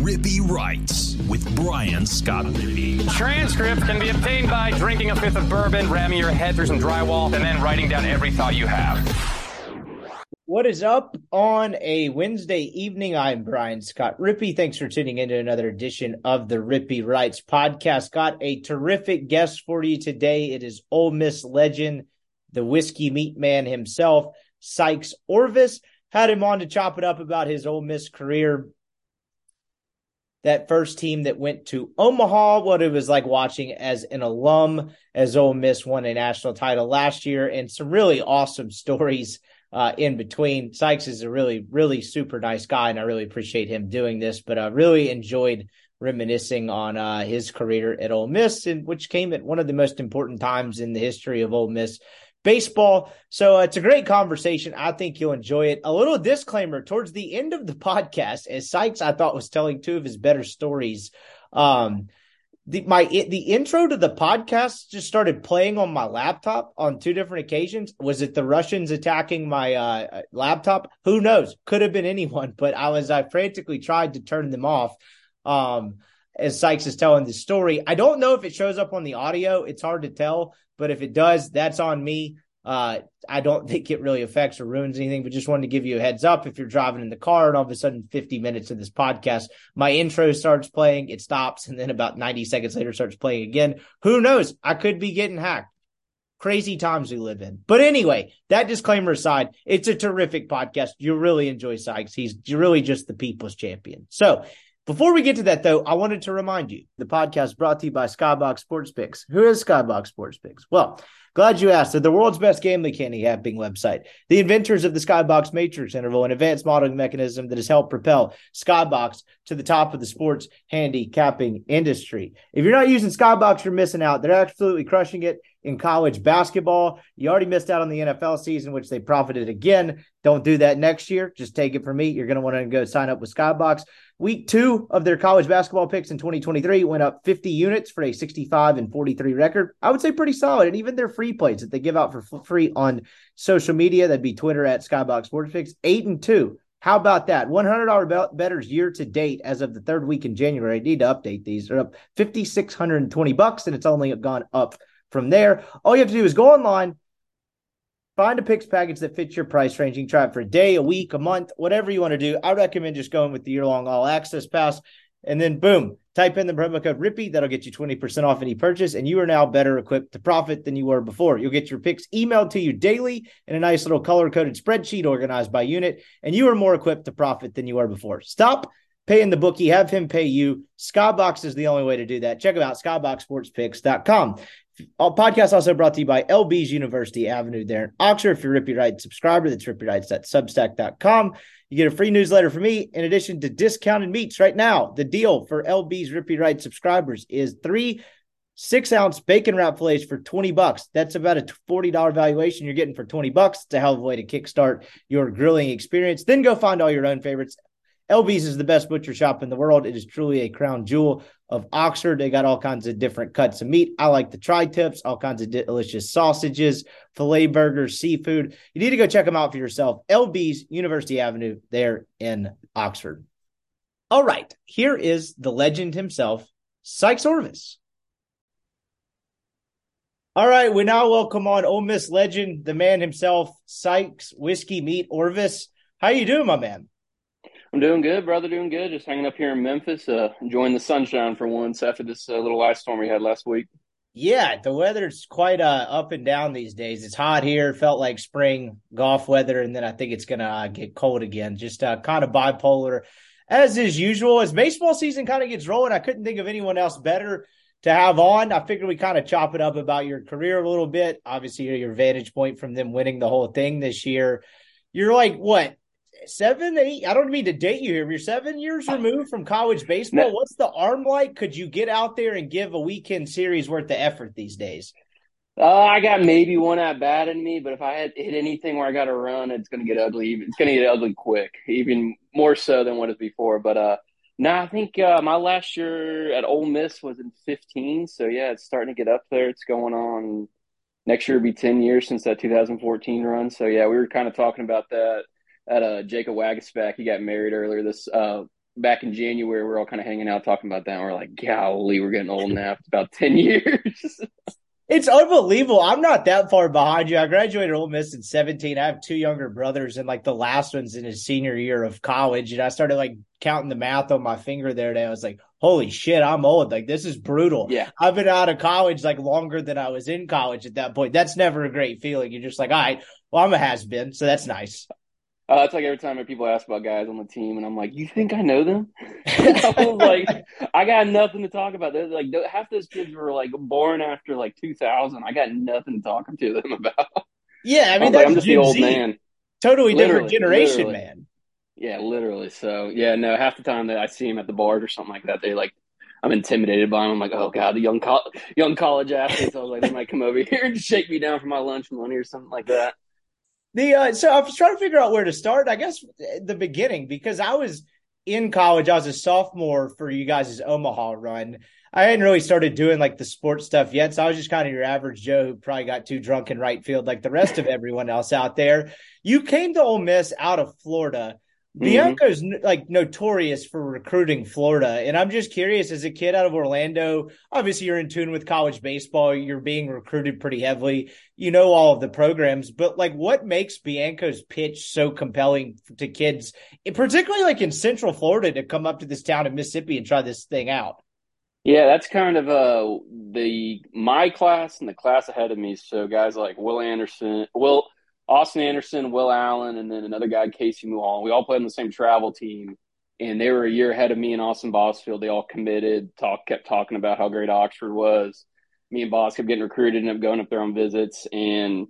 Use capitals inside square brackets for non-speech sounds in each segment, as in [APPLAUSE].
Rippy Writes with Brian Scott Rippy. Transcript can be obtained by drinking a fifth of bourbon, ramming your head through some drywall, and then writing down every thought you have. What is up on a Wednesday evening? I'm Brian Scott Rippy. Thanks for tuning into another edition of the Rippy Writes podcast. Got a terrific guest for you today. It is Ole Miss legend, the whiskey meat man himself, Sykes Orvis. Had him on to chop it up about his Ole Miss career. That first team that went to Omaha, what it was like watching as an alum, as Ole Miss won a national title last year, and some really awesome [LAUGHS] stories uh, in between. Sykes is a really, really super nice guy, and I really appreciate him doing this. But I really enjoyed reminiscing on uh, his career at Ole Miss, and which came at one of the most important times in the history of Ole Miss baseball. So uh, it's a great conversation. I think you'll enjoy it. A little disclaimer towards the end of the [LAUGHS] podcast, as Sykes I thought was telling two of his better stories. Um, the my the intro to the podcast just started playing on my laptop on two different occasions. Was it the Russians attacking my uh, laptop? Who knows? Could have been anyone. [LAUGHS] But I was I frantically tried to turn them off. Um, as Sykes is telling the story, I don't know if it shows up on the audio. It's hard to tell, but if it does, that's on me. Uh, I don't [LAUGHS] think it really affects or ruins anything, but just wanted to give you a heads up if you're driving in the car and all of a sudden 50 minutes of this podcast, my intro starts playing, it stops, and then about 90 seconds later starts playing again. Who knows? I could be getting hacked. Crazy times we live in. But anyway, that disclaimer aside, it's a terrific podcast. You'll really enjoy Sykes. He's really just the people's champion. So before we get to that, though, I wanted to remind you the podcast brought to you by Skybox Sports Picks. Who is Skybox Sports Picks? Well, glad you asked. They're the world's best gambling handicapping website, the inventors of the Skybox Matrix interval, an advanced modeling mechanism that has helped propel Skybox to the top of the sports handicapping industry. If you're not using Skybox, you're missing out. They're absolutely crushing it in college basketball. You already missed out on the NFL season, which they profited again. Don't do that next year. Just take it from me. You're going to want to go sign up with Skybox. Week two of their college basketball picks in 2023 went up 50 units for a 65 and 43 record. I would say pretty solid. And even their free plays that they give out for free on social media, that'd be Twitter at Skybox Sports Picks, eight and two. How about that? $100 betters year to date as of the third week in January. I need to update these. They're up 5,620 bucks, and it's only gone up from there. All you have to do is go online, Find a picks package that fits your price range. Try it for a day, a week, a month, whatever you want to do. I recommend just going with the year long all access pass. And then boom, type in the promo code RIPPY. That'll get you 20% off any purchase. And you are now better equipped to profit than you were before. You'll get your picks emailed to you daily in a nice little color coded spreadsheet organized by unit. And you are more equipped to profit than you were before. Stop paying the bookie, have him pay you. Skybox is the only way to do that. Check them out, skyboxsportspicks.com. Our podcast also brought to you by LB's University Avenue there in Oxford. If you're Rippy Writes subscriber, that's rippywrites.substack.com. You get a free newsletter from me in addition to discounted meats right now. The deal for LB's Rippy Writes subscribers is three six ounce bacon wrap fillets for 20 bucks. That's about a $40 valuation you're getting for 20 bucks. It's a hell of a way to kickstart your grilling experience. Then go find all your own favorites LB's is the best butcher shop in the world. It is truly a crown jewel of Oxford. They got all kinds of different cuts of meat. I like the tri tips, all kinds of delicious sausages, filet burgers, seafood. You need to go check them out for yourself. LB's University Avenue there in Oxford. All right, here is the legend himself, Sykes Orvis. All right, we now welcome on Ole Miss legend, the man himself, Sykes Whiskey Meat Orvis. How you doing, my man? I'm doing good, brother. Doing good. Just hanging up here in Memphis, uh, enjoying the sunshine for once after this uh, little ice storm we had last week. Yeah, the weather's quite uh, up and down these days. It's hot here. Felt like spring golf weather, and then I think it's gonna uh, get cold again. Just uh, kind of bipolar, as is usual. As baseball season kind of gets rolling, I couldn't think of anyone else better to have on. I figured we kind of chop it up about your career a little bit. Obviously, your vantage point from them winning the whole thing this year. You're like what seven, eight. I don't mean to date you here. You're seven years removed from college baseball. No. What's the arm like? Could you get out there and give a weekend series worth of effort these days? Uh, I got maybe one at bat in me, but if I had hit anything where I got to run, it's going to get ugly. It's going to get ugly quick, even more so than what it was before. But uh, no, I think uh, my last year at Ole Miss was in 15. So yeah, it's starting to get up there. It's going on. Next year will be 10 years since that 2014 run. So yeah, we were kind of talking about that at uh, Jacob Waguespack. He got married earlier this uh, back in January, we are all kind of hanging out talking about that. And we're like, golly, we're getting old now. It's about 10 [LAUGHS] years. It's unbelievable. I'm not that far behind you. I graduated Ole Miss in 17. I have two younger brothers, and like the last one's in his senior year of college. And I started like counting the math on my finger there today. I was like, holy shit, I'm old. Like this is brutal. Yeah. I've been out of college like longer than I was in college at that point. That's never a great feeling. You're just like, all right, well, I'm a has been. So that's nice. Uh, it's like every time people ask about guys on the team, and I'm like, "You think I know them?" [LAUGHS] I [LAUGHS] was like, "I got nothing to talk about." They're like half those kids were like born after like 2000. I got nothing to talk to them [LAUGHS] about. Yeah, I mean, I like, I'm just Gen the old Z. man. Totally literally, different generation, literally. man. Yeah, literally. So yeah, no. Half the time that I see him at the bars or something like that, they like I'm intimidated by them. I'm like, oh god, the young co- young college athletes. I was like, they might come over here and shake me down for my lunch money or something like that. The uh, so I was trying to figure out where to start. I guess the beginning because I was in college. I was a sophomore for you guys' Omaha run. I hadn't really started doing like the sports stuff yet, so I was just kind of your average Joe who probably got too drunk in right field like the rest of [LAUGHS] everyone else out there. You came to Ole Miss out of Florida. Mm-hmm. Bianco's like notorious for recruiting Florida. And I'm just curious as a kid out of Orlando, obviously you're in tune with college baseball. You're being recruited pretty heavily. You know all of the programs, but like what makes Bianco's pitch so compelling to kids, particularly like in central Florida to come up to this town in Mississippi and try this thing out? Yeah, that's kind of uh the my class and the class ahead of me. So guys like Will Anderson, Will Austin Anderson, Will Allen, and then another guy, Casey Muhal. We all played on the same travel team, and they were a year ahead of me and Austin Bousfield. They all committed, talk, kept talking about how great Oxford was. Me and Boss kept getting recruited, ended up going up there on visits, and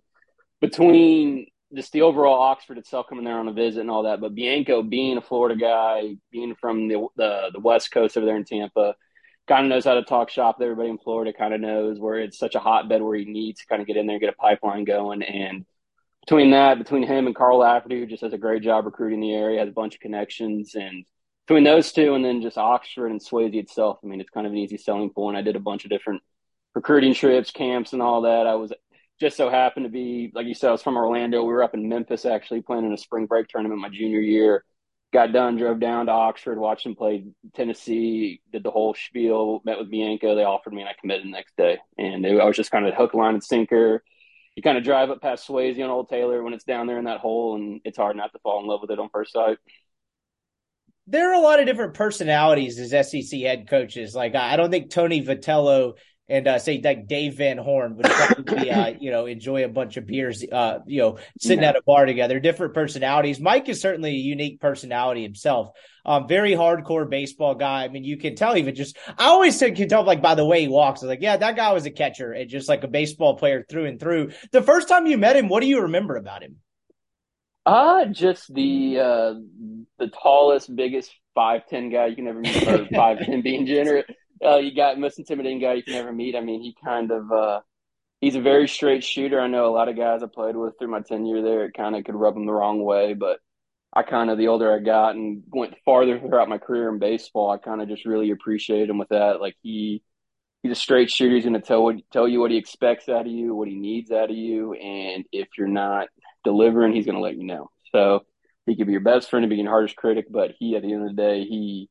between just the overall Oxford itself coming there on a visit and all that, but Bianco being a Florida guy, being from the the, the West Coast over there in Tampa, kind of knows how to talk shop with everybody in Florida. Kind of knows where it's such a hotbed where he needs to kind of get in there and get a pipeline going and between that, between him and Carl Lafferty, who just does a great job recruiting the area, has a bunch of connections, and between those two, and then just Oxford and Swayze itself, I mean, it's kind of an easy selling point. I did a bunch of different recruiting trips, camps, and all that. I was just so happened to be, like you said, I was from Orlando. We were up in Memphis actually playing in a spring break tournament my junior year. Got done, drove down to Oxford, watched them play Tennessee, did the whole spiel, met with Bianco. They offered me, and I committed the next day. And I was just kind of hook, line, and sinker you kind of drive up past Swayze on Old Taylor when it's down there in that hole, and it's hard not to fall in love with it on first sight. There are a lot of different personalities as SEC head coaches. Like I don't think Tony Vitello and uh, say like Dave Van Horn would probably uh, you know enjoy a bunch of beers, uh, you know, sitting at a bar together. Different personalities. Mike is certainly a unique personality himself. Um, very hardcore baseball guy. I mean, you can tell even just I always said can tell like by the way he walks. I was like, yeah, that guy was a catcher and just like a baseball player through and through. The first time you met him, what do you remember about him? Uh just the uh the tallest, biggest five ten guy you can ever meet, or [LAUGHS] five ten being generous uh, you got most intimidating guy you can ever meet. I mean, he kind of uh, he's a very straight shooter. I know a lot of guys I played with through my tenure there. It kind of could rub him the wrong way, but I kind of the older I got and went farther throughout my career in baseball, I kind of just really appreciated him with that. Like he he's a straight shooter. He's going to tell tell you what he expects out of you, what he needs out of you, and if you're not delivering, he's going to let you know. So he could be your best friend and be your hardest critic, but he at the end of the day, he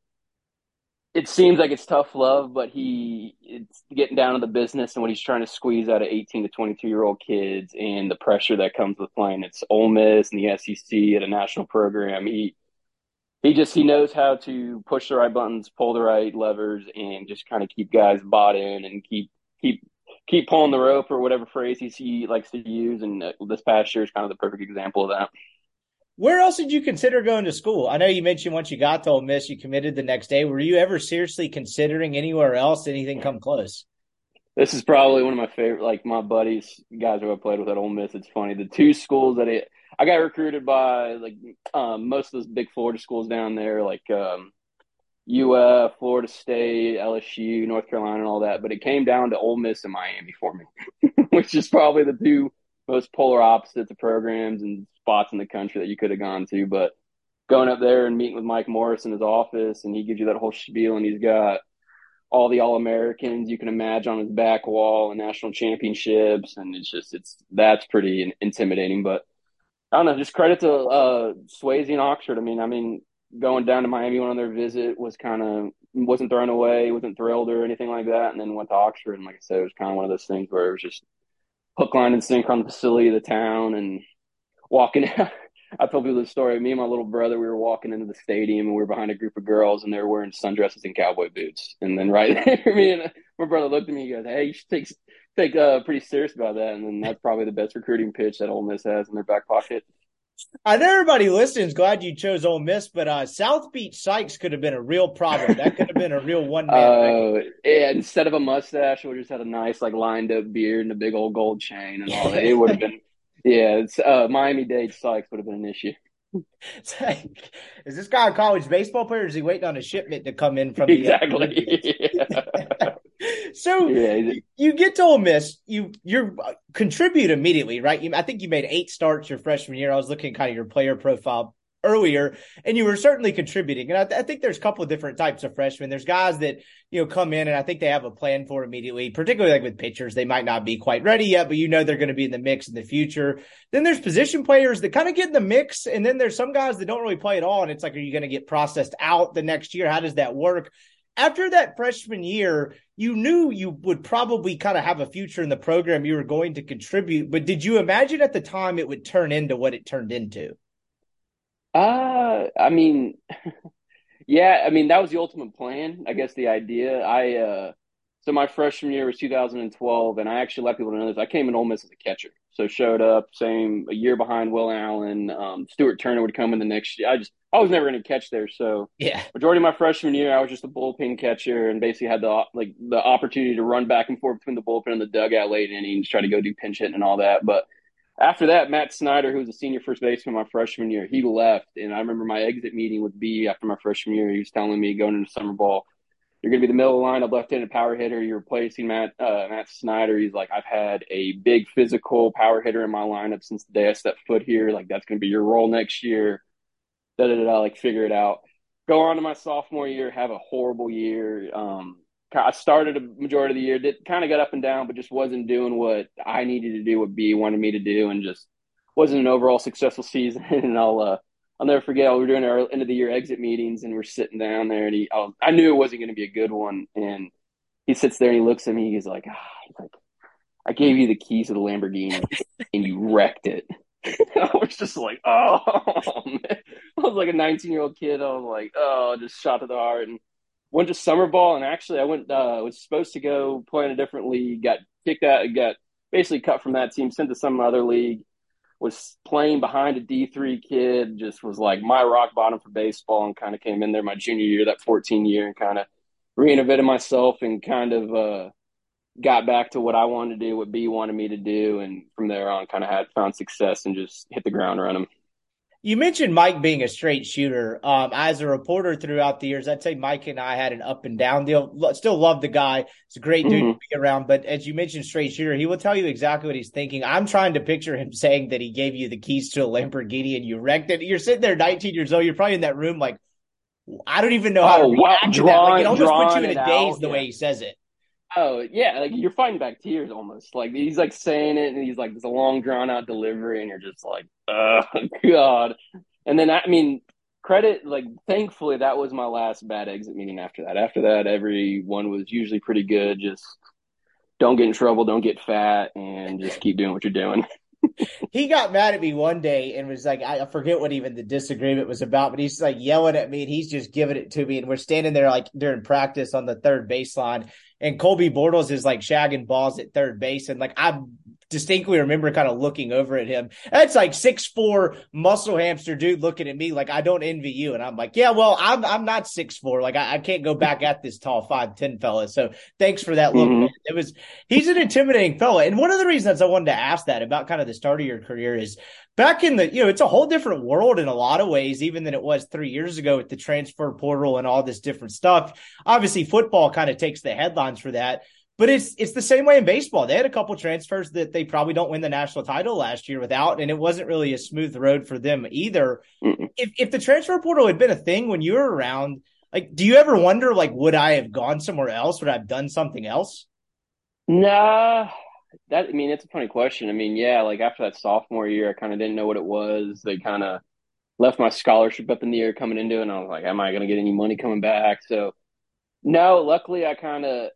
it seems like it's tough love, but he it's getting down to the business and what he's trying to squeeze out of 18 to 22 year old kids and the pressure that comes with playing. It's Ole Miss and the SEC at a national program. He he just he knows how to push the right buttons, pull the right levers, and just kind of keep guys bought in and keep keep keep pulling the rope or whatever phrase he, likes to use. And uh, this past year is kind of the perfect example of that. Where else did you consider going to school? I know you mentioned once you got to Ole Miss, you committed the next day. Were you ever seriously considering anywhere else? Anything come close? This is probably one of my favorite, like my buddies, guys who I played with at Ole Miss. It's funny. The two schools that it, I got recruited by, like um, most of those big Florida schools down there, like um, UF, Florida State, LSU, North Carolina, and all that. But it came down to Ole Miss and Miami for me, [LAUGHS] which is probably the two most polar opposites of programs and spots in the country that you could have gone to. But going up there and meeting with Mike Morris in his office, and he gives you that whole spiel, and he's got all the All Americans you can imagine on his back wall and national championships, and it's just it's that's pretty intimidating. But I don't know, just credit to uh, Swayze and Oxford. I mean, I mean, going down to Miami one on their visit was kind of wasn't thrown away, wasn't thrilled or anything like that, and then went to Oxford. And like I said, it was kind of one of those things where it was just hook, line, and sinker on the facility of the town and walking. out. [LAUGHS] I told people the story. Me and my little brother, we were walking into the stadium and we were behind a group of girls and they were wearing sundresses and cowboy boots. And then right [LAUGHS] there, me and my brother looked at me and goes, "Hey, you should take take uh, pretty serious about that." And then that's probably the best recruiting pitch that Ole Miss has in their back pocket. I know everybody listening is glad you chose Ole Miss, but uh, South Beach Sykes could have been a real problem. That could have been a real one man. [LAUGHS] Uh, yeah, instead of a mustache, we just had a nice like lined up beard and a big old gold chain and all that. It would have been, [LAUGHS] yeah. It's uh, Miami Dade Sykes would have been an issue. [LAUGHS] Like, is this guy a college baseball player? Or is he waiting on a shipment to come in from the exactly? So yeah. you get to Ole Miss, you you uh, contribute immediately, right? You, I think you made eight starts your freshman year. I was looking kind of your player profile earlier, and you were certainly contributing. And I, th- I, think there's a couple of different types of freshmen. There's guys that you know come in, and I think they have a plan for immediately. Particularly like with pitchers, they might not be quite ready yet, but you know they're going to be in the mix in the future. Then there's position players that kind of get in the mix, and then there's some guys that don't really play at all. And it's like, are you going to get processed out the next year? How does that work? After that freshman year, you knew you would probably kind of have a future in the program. You were going to contribute, but did you imagine at the time it would turn into what it turned into? Uh, I mean, [LAUGHS] yeah, I mean that was the ultimate plan. I guess the idea. I uh, so my freshman year was 2012, and I actually let people know this. I came in Ole Miss as a catcher, so showed up same a year behind Will Allen. Um, Stuart Turner would come in the next year. I just I was never going to catch there, so yeah. Majority of my freshman year, I was just a bullpen catcher, and basically had the like the opportunity to run back and forth between the bullpen and the dugout late innings, try to go do pinch hitting and all that, but after that, Matt Snyder, who was a senior first baseman my freshman year, he left. And I remember my exit meeting with B after my freshman year. He was telling me going into summer ball, you're going to be the middle of the lineup, left-handed power hitter. You're replacing Matt uh, Matt Snyder. He's like, I've had a big physical power hitter in my lineup since the day I stepped foot here. Like that's going to be your role next year. Da da da. Like figure it out. Go on to my sophomore year, have a horrible year. Um, I started a majority of the year, did kind of got up and down, but just wasn't doing what I needed to do, what B wanted me to do, and just wasn't an overall successful [LAUGHS] season. and I'll uh, I'll never forget. We were doing our end of the year exit meetings, and we're sitting down there, and he I, was, I knew it wasn't going to be a good one, and he sits there and he looks at me. He's like, ah, he's like, I gave you the keys to the Lamborghini, and you wrecked it. [LAUGHS] I was just like, oh, [LAUGHS] man. I was like a 19 year old kid. I was like, oh, just shot to the heart. And went to summer ball, and actually I went uh, was supposed to go play in a different league, got kicked out, got basically cut from that team, sent to some other league. Was playing behind a D three kid, just was like my rock bottom for baseball, and kind of came in there my junior year, that fourteen year, and kind of reinnovated myself and kind of uh, got back to what I wanted to do, what B wanted me to do, and from there on, kind of had found success and just hit the ground running. You mentioned Mike being a straight shooter. Um, as a reporter throughout the years, I'd say Mike and I had an up and down deal. Still love the guy. It's a great dude mm-hmm. to be around. But as you mentioned, straight shooter, he will tell you exactly what he's thinking. I'm trying to picture him [LAUGHS] saying that he gave you the keys to a Lamborghini and you wrecked it. You're sitting there 19 years old. You're probably in that room like, I don't even know how oh, to react to that. Like it almost puts you in a daze the yeah. way he says it. Oh yeah, like you're fighting back tears almost. Like he's like saying it, and he's like there's a long drawn out delivery, and you're just like, oh [LAUGHS] god. And then I mean, credit like thankfully that was my last bad exit meeting. After that, after that, everyone was usually pretty good. Just don't get in trouble, don't get fat, and just keep doing what you're doing. [LAUGHS] he got mad at me one day and was like, I forget what even the disagreement was about, but he's like yelling at me and he's just giving it to me. And we're standing there like during practice on the third baseline. And Colby Bortles is like shagging balls at third base. And like I'm distinctly remember kind of looking over at him. That's like six four muscle hamster dude looking at me like I don't envy you. And I'm like, yeah, well, I'm I'm not six four. Like I, I can't go back at this tall five ten fella. So thanks for that look. Mm-hmm. It was he's an intimidating fella. And one of the reasons I wanted to ask that about kind of the start of your career is back in the you know it's a whole different world in a lot of ways even than it was three years ago with the transfer portal and all this different stuff obviously football kind of takes the headlines for that but it's it's the same way in baseball. They had a couple transfers that they probably don't win the national title last year without, and it wasn't really a smooth road for them either. If if the transfer portal had been a thing when you were around, like, do you ever wonder, like, would I have gone somewhere else? Would I have done something else? Nah, that I mean, it's a funny question. I mean, yeah, like after that sophomore year, I kind of didn't know what it was. They kind of left my scholarship up in the air coming into it. And I was like, am I going to get any money coming back? So, no, luckily I kind of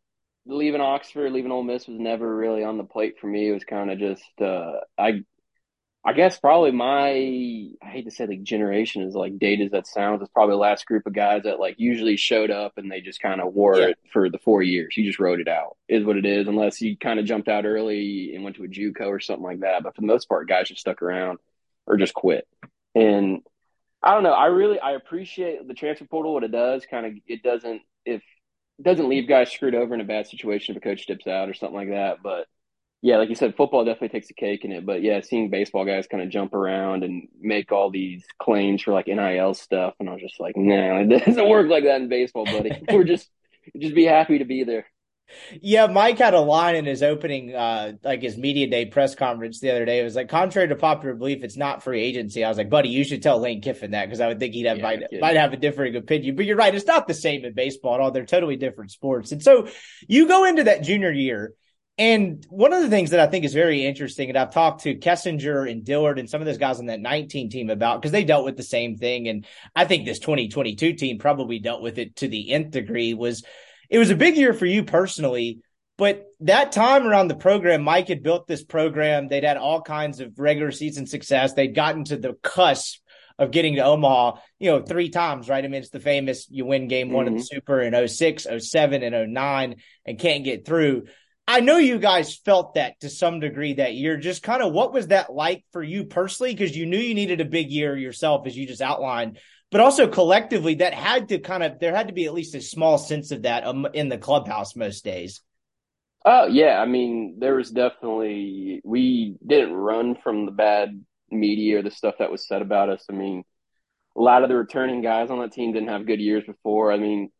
leaving Oxford, leaving Ole Miss was never really on the plate for me. It was kind of just uh, I I guess probably my I hate to say like generation is like dated as that sounds. It's probably the last group of guys that like usually showed up and they just kind of wore yeah. it for the four years. You just wrote it out, is what it is. Unless you kind of jumped out early and went to a JUCO or something like that. But for the most part, guys just stuck around or just quit. And I don't know. I really I appreciate the transfer portal. What it does, kind of, it doesn't if doesn't leave guys screwed over in a bad situation if a coach dips out or something like that. But yeah, like you said, football definitely takes a cake in it. But yeah, seeing baseball guys kind of jump around and make all these claims for like NIL stuff, and I was just like, nah, [LAUGHS] it doesn't work like that in baseball, buddy. [LAUGHS] We're just just be happy to be there. Yeah, Mike had a line in his opening, uh, like his media day press conference the other day. It was like, contrary to popular belief, it's not free agency. I was like, buddy, you should tell Lane Kiffin that because I would think he'd have yeah, might, might have a differing opinion. But you're right, it's not the same in baseball at all. They're totally different sports. And so you go into that junior year. And one of the things that I think is very interesting, and I've talked to Kessinger and Dillard and some of those guys on that 19 team about because they dealt with the same thing. And I think this 2022 team probably dealt with it to the nth degree was it was a big year for you personally, but that time around the program, Mike had built this program. They'd had all kinds of regular season success. They'd gotten to the cusp of getting to Omaha, you know, three times, right? I mean, it's the famous you win game one mm-hmm. of the mm-hmm. Super in 06, 07, and 09 and can't get through. I know you guys felt that to some degree that year. Just kind of what was that like for you personally? Because you knew you needed a big year yourself, as you just outlined but also collectively that had to kind of there had to be at least a small sense of that um, in the clubhouse most days. Oh yeah. I mean there was definitely we didn't run from the bad media or the stuff that was said about us. I mean a lot of the returning guys on that team didn't have good years before. I mean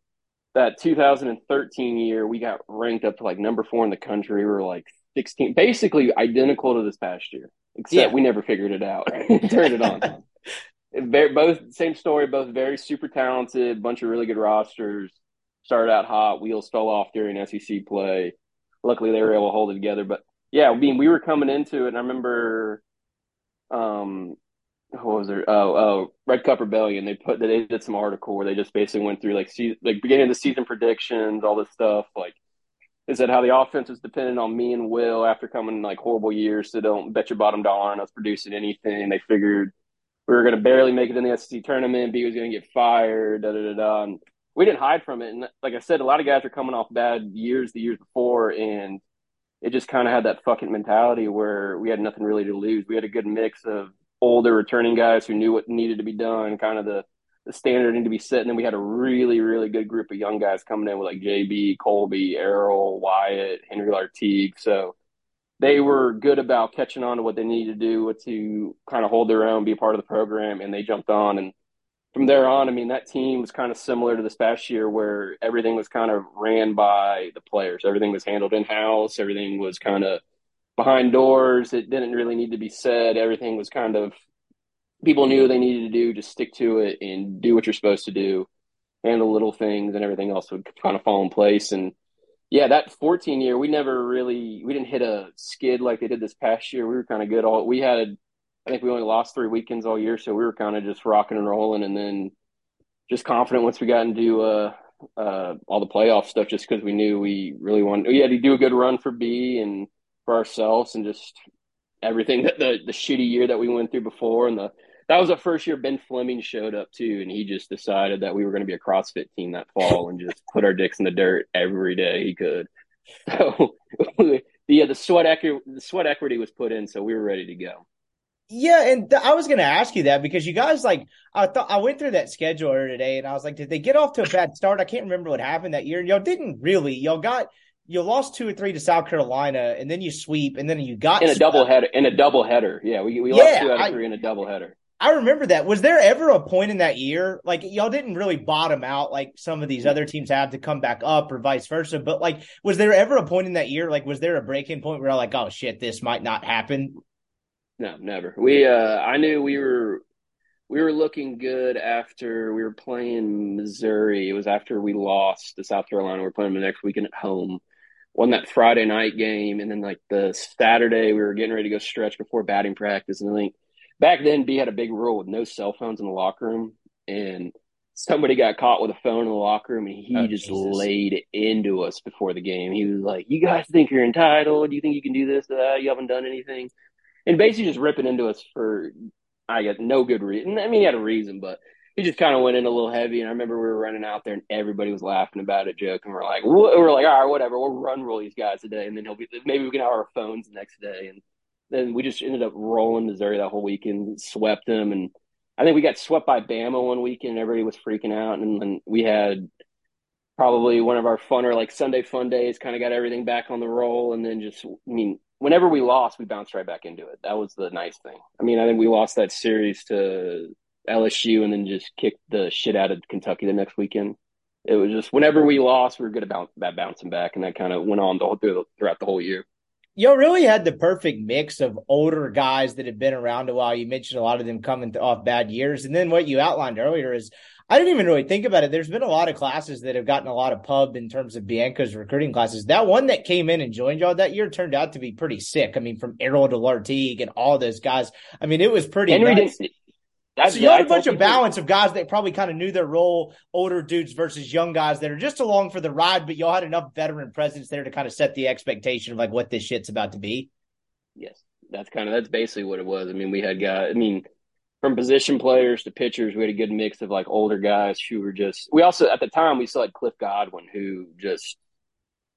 that 2013 year we got ranked up to like number four in the country. We were like 16 basically identical to this past year except yeah. we never figured it out. [LAUGHS] Turned it on [LAUGHS] both same story, both very super talented, bunch of really good rosters. Started out hot, wheels fell off during SEC play. Luckily, they were able to hold it together. But yeah, I mean, we were coming into it, and I remember, um, what was there? Oh, oh, Red Cup Rebellion. They put they did some article where they just basically went through like se- like beginning of the season predictions, all this stuff. Like, is that how the offense was dependent on me and Will after coming like horrible years? So don't bet your bottom dollar on us producing anything. They figured we were going to barely make it in the SEC tournament. B was going to get fired. Da da da da. And we didn't hide from it. And like I said, a lot of guys are coming off bad years the years before, and it just kind of had that fucking mentality where we had nothing really to lose. We had a good mix of older returning guys who knew what needed to be done, kind of the the standard needed to be set. And then we had a really, really good group of young guys coming in with like JB, Colby, Errol, Wyatt, Henry Lartigue. So they were good about catching on to what they needed to do to kind of hold their own, be a part of the program, and they jumped on. And from there on, I mean, that team was kind of similar to this past year where everything was kind of ran by the players. Everything was handled in house. Everything was kind of behind doors. It didn't really need to be said. Everything was kind of people knew they needed to do, just stick to it and do what you're supposed to do, handle little things, and everything else would kind of fall in place. And yeah, that 14 year, we never really we didn't hit a skid like they did this past year. We were kind of good. All we had, I think we only lost three weekends all year, so we were kind of just rocking and rolling, and then just confident once we got into uh, uh, all the playoff stuff, just because we knew we really wanted. We had to do a good run for B and for ourselves, and just everything that the the shitty year that we went through before, and the that was the first year Ben Fleming showed up too, and he just decided that we were going to be a CrossFit team that fall and just put our dicks in the dirt every day he could. [LAUGHS] So the [LAUGHS] yeah, the sweat equity the sweat equity was put in, so we were ready to go. Yeah, and th- I was going to ask you that because you guys like I thought I went through that schedule earlier today, and I was like, did they get off to a bad start? I can't remember what happened that year. And y'all didn't really. Y'all got you lost two or three to South Carolina, and then you sweep, and then you got in a double header. In a double header, yeah, we we yeah, lost two out of three in a double header. I remember that. Was there ever a point in that year, like y'all didn't really bottom out like some of these other teams have to come back up or vice versa? But like, was there ever a point in that year, like, was there a breaking point where I'm like, oh shit, this might not happen? No, never. We, uh, I knew we were, we were looking good after we were playing Missouri. It was after we lost to South Carolina. We are playing the next weekend at home. Won that Friday night game, and then like the Saturday, we were getting ready to go stretch before batting practice, and I think back then B had a big rule with no cell phones in the locker room, and somebody got caught with a phone in the locker room, and he Oh, just Jesus. laid into us before the game. He was like, "You guys think you're entitled? You think you can do this, that? You haven't done anything," and basically just ripping into us for I got no good reason. I mean, he had a reason, but he just kind of went in a little heavy. And I remember we were running out there, and everybody was laughing about it, joking. We're like, we're like, all right, whatever. We'll run roll these guys today, and then he'll be maybe we can have our phones the next day. And then we just ended up rolling Missouri that whole weekend, swept them, and I think we got swept by Bama one weekend. And everybody was freaking out, and then we had probably one of our funner like Sunday fun days. Kind of got everything back on the roll, and then just I mean, whenever we lost, we bounced right back into it. That was the nice thing. I mean, I think we lost that series to LSU, and then just kicked the shit out of Kentucky the next weekend. It was just whenever we lost, we were good about bouncing back, and that kind of went on the whole, throughout the whole year. Y'all really had the perfect mix of older guys that had been around a while. You mentioned a lot of them coming off bad years. And then what you outlined earlier is I didn't even really think about it. There's been a lot of classes that have gotten a lot of pub in terms of Bianco's recruiting classes. That one that came in and joined y'all that year turned out to be pretty sick. I mean, from Errol to Lartigue and all those guys. I mean, it was pretty Henry nuts. didn't. That's, So you had a bunch of balance of guys that probably kind of knew their role, older dudes versus young guys that are just along for the ride, but y'all had enough veteran presence there to kind of set the expectation of like what this shit's about to be. Yes, that's kind of that's basically what it was. I mean, we had guys. I mean, from position players to pitchers, we had a good mix of like older guys who were just. We also at the time we still had Cliff Godwin, who just,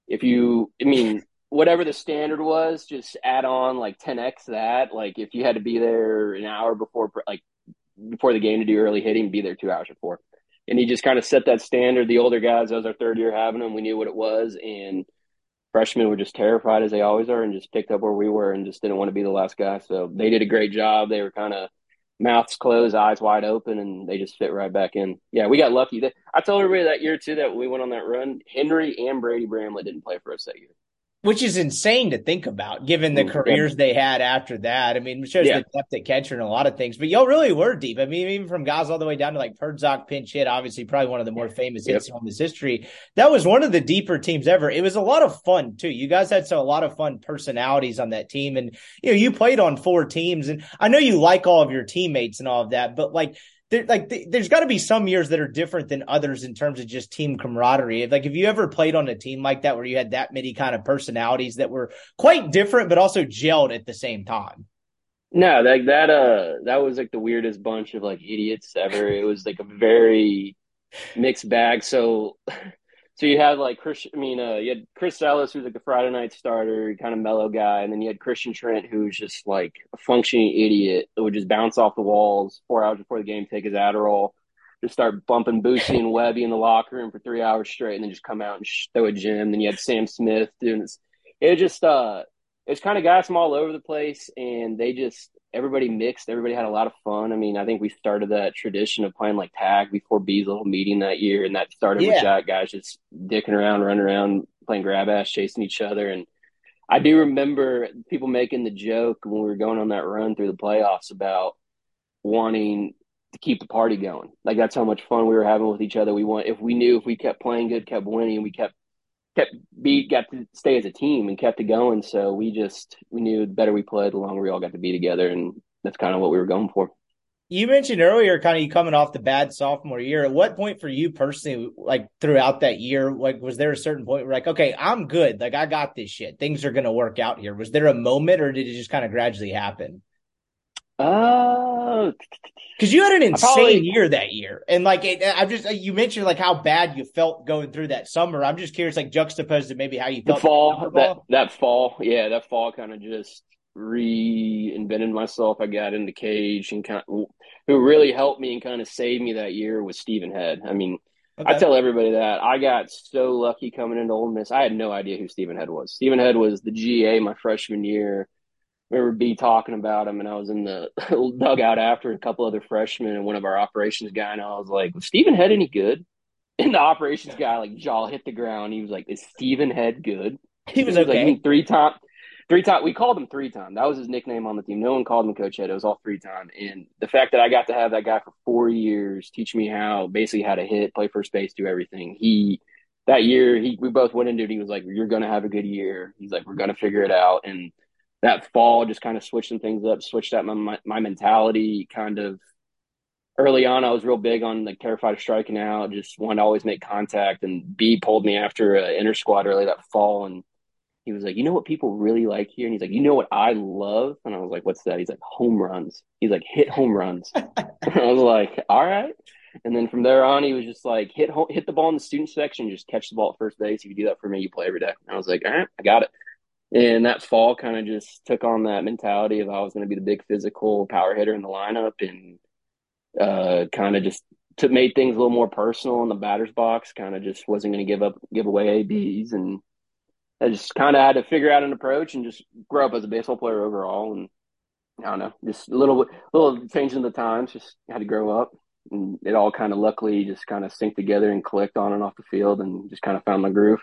if you, I mean, whatever the standard was, just add on like ten x that. Like if you had to be there an hour before, like before the game to do early hitting, be there two hours before. And he just kind of set that standard. The older guys, that was our third year having them. We knew what it was, and freshmen were just terrified as they always are and just picked up where we were and just didn't want to be the last guy. So they did a great job. They were kind of mouths closed, eyes wide open, and they just fit right back in. Yeah, we got lucky. I told everybody that year too that we went on that run. Henry and Brady Bramlett didn't play for us that year. Which is insane to think about given the Mm, careers they had after that. I mean, it shows Yeah. the depth at catcher and a lot of things, but y'all really were deep. I mean, even from guys all the way down to like Perdzak pinch hit, obviously probably one of the more famous Yep. hits in this history. That was one of the deeper teams ever. It was a lot of fun too. You guys had so a lot of fun personalities on that team and you know, you played on four teams and I know you like all of your teammates and all of that, but like there, like th- there's got to be some years that are different than others in terms of just team camaraderie. Like, if you ever played on a team like that where you had that many kind of personalities that were quite different but also gelled at the same time. No, that that uh that was like the weirdest bunch of like idiots ever. It was like a very mixed bag. So so you had like Chris I mean uh you had Chris Ellis who's like the Friday night starter, kind of mellow guy, and then you had Christian Trent who was just like a functioning idiot that would just bounce off the walls four hours before the game, take his Adderall, just start bumping Boosie and Webbie in the locker room for three hours straight, and then just come out and throw a gym. Then you had Sam Smith doing this. It just uh it's kind of guys from all over the place, and they just everybody mixed. Everybody had a lot of fun. I mean, I think we started that tradition of playing like tag before B's little meeting that year, and that started Yeah. with Jack guys just dicking around, running around, playing grab ass, chasing each other. And I do remember people making the joke when we were going on that run through the playoffs about wanting to keep the party going. Like that's how much fun we were having with each other. We want if we knew if we kept playing good, kept winning, we kept kept be got to stay as a team and kept it going. So we just we knew the better we played, the longer we all got to be together, and that's kind of what we were going for. You mentioned earlier, kind of you coming off the bad sophomore year. At what point for you personally, like throughout that year, like was there a certain point where like, okay, I'm good, like I got this shit, things are to work out here? Was there a moment, or did it just kind of gradually happen? Uh, Because you had an insane probably- year that year, and like it, I'm just you mentioned like how bad you felt going through that summer. I'm just curious, like juxtaposed to maybe how you the felt fall that that fall, yeah, that fall kind of just reinvented myself. I got into cage and kind of, who really helped me and kind of saved me that year was Stephen Head. I mean, I tell everybody that I got so lucky coming into Ole Miss. I had no idea who Stephen Head was. Stephen Head was the GA my freshman year. Remember B talking about him, and I was in the [LAUGHS] dugout after a couple other freshmen and one of our operations guy, and I was like, "Was Stephen Head any good?" [LAUGHS] And the operations guy like jaw hit the ground. He was like, "Is Stephen Head good?" [LAUGHS] he was like, "You okay. mean three time, three time. We called him three time. That was his nickname on the team. No one called him Coach Head. It was all three time. And the fact that I got to have that guy for four years teach me how basically how to hit, play first base, do everything. He that year he we both went into it. He was like, "You're going to have a good year." He's like, "We're going to figure it out." And that fall just kind of switched some things up, switched up my, my, my mentality. Kind of early on, I was real big on like terrified of striking out, just wanted to always make contact. And B pulled me after an inner squad early that fall, and he was like, "You know what people really like here?" And he's like, "You know what I love?" And I was like, "What's that?" He's like, "Home runs." He's like, "Hit home runs." [LAUGHS] I was like, "All right." And then from there on, he was just like, "Hit hit the ball in the student section, just catch the ball at first base. If you do that for me, you play every day." And I was like, "All right, I got it." And that fall kind of just took on that mentality of I was going to be the big physical power hitter in the lineup and uh, kind of just made things a little more personal in the batter's box. Kind of just wasn't going to give up, give away ABs, and I just kind of had to figure out an approach and just grow up as a baseball player overall. And I don't know, just a little, little change in the times. Just had to grow up, and it all kind of luckily just kind of synced together and clicked on and off the field, and just kind of found my groove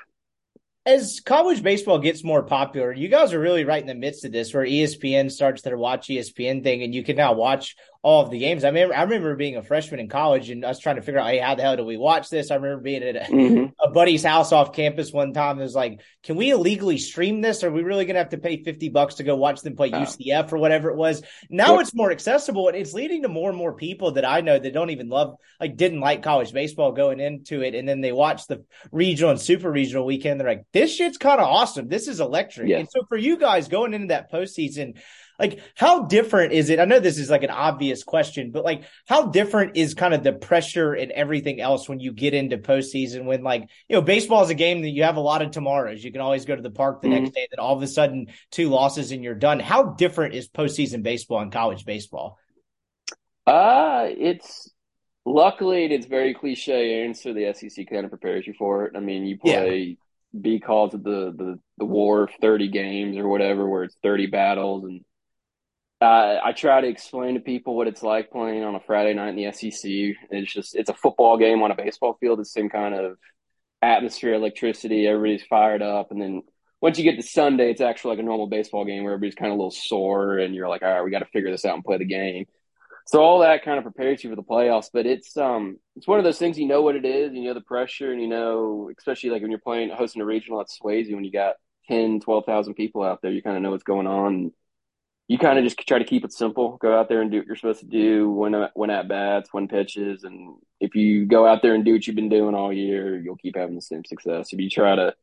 as college baseball gets more popular, you guys are really right in the midst of this, where ESPN starts their Watch ESPN thing, and you can now watch all of the games. I remember, I remember being a freshman in college and us trying to figure out, hey, how the hell do we watch this? I remember being at a, mm-hmm. [LAUGHS] a buddy's house off campus one time. It was like, can we illegally stream this? Are we really going to have to pay 50 bucks to go watch them play oh. UCF or whatever it was? Now it's more accessible and it's leading to more and more people that I know that don't even love, like, didn't like college baseball going into it. And then they watch the regional and super regional weekend. They're like, this shit's kind of awesome. This is electric. And so for you guys going into that postseason, like how different is it? I know this is like an obvious question, but like how different is kind of the pressure and everything else when you get into postseason when like, you know, baseball is a game that you have a lot of tomorrows. You can always go to the park the mm-hmm. next day, then all of a sudden two losses and you're done. How different is postseason baseball and college baseball? Uh, it's luckily it's very cliche answer. The SEC kind of prepares you for it. I mean, you play yeah. B calls of the, the the war of 30 games or whatever, where it's 30 battles and uh, I try to explain to people what it's like playing on a Friday night in the SEC. It's just it's a football game on a baseball field. The same kind of atmosphere, electricity. Everybody's fired up, and then once you get to Sunday, it's actually like a normal baseball game where everybody's kind of a little sore, and you're like, all right, we got to figure this out and play the game. So all that kind of prepares you for the playoffs. But it's um it's one of those things you know what it is, you know the pressure, and you know especially like when you're playing hosting a regional at Swayze when you got 10, 12,000 people out there, you kind of know what's going on you kind of just try to keep it simple. Go out there and do what you're supposed to do. Win, win at bats, win pitches, and if you go out there and do what you've been doing all year, you'll keep having the same success. If you try to,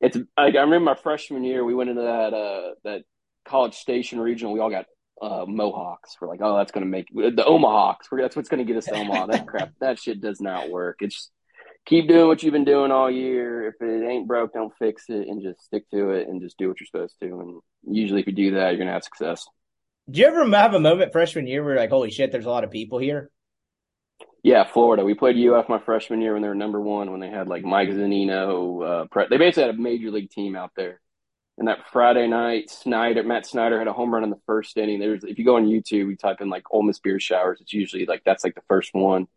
it's like I remember my freshman year, we went into that uh, that College Station regional. We all got uh, Mohawks. We're like, oh, that's to make the Omahawks. that's what's to get us to Omaha. that crap, that shit does not work. It's keep doing what you've been doing all year. If it ain't broke, don't fix it and just stick to it and just do what you're supposed to. And usually, if you do that, you're gonna have success. Do you ever have a moment freshman year where you're like, holy shit, there's a lot of people here? Yeah, Florida. We played UF my freshman year when they were number one, when they had like Mike Zunino. Uh, they basically had a major league team out there. And that Friday night, Snyder, Matt Snyder had a home run in the first inning. There's, if you go on YouTube, we type in like Ole Miss beer showers. It's usually like that's like the first one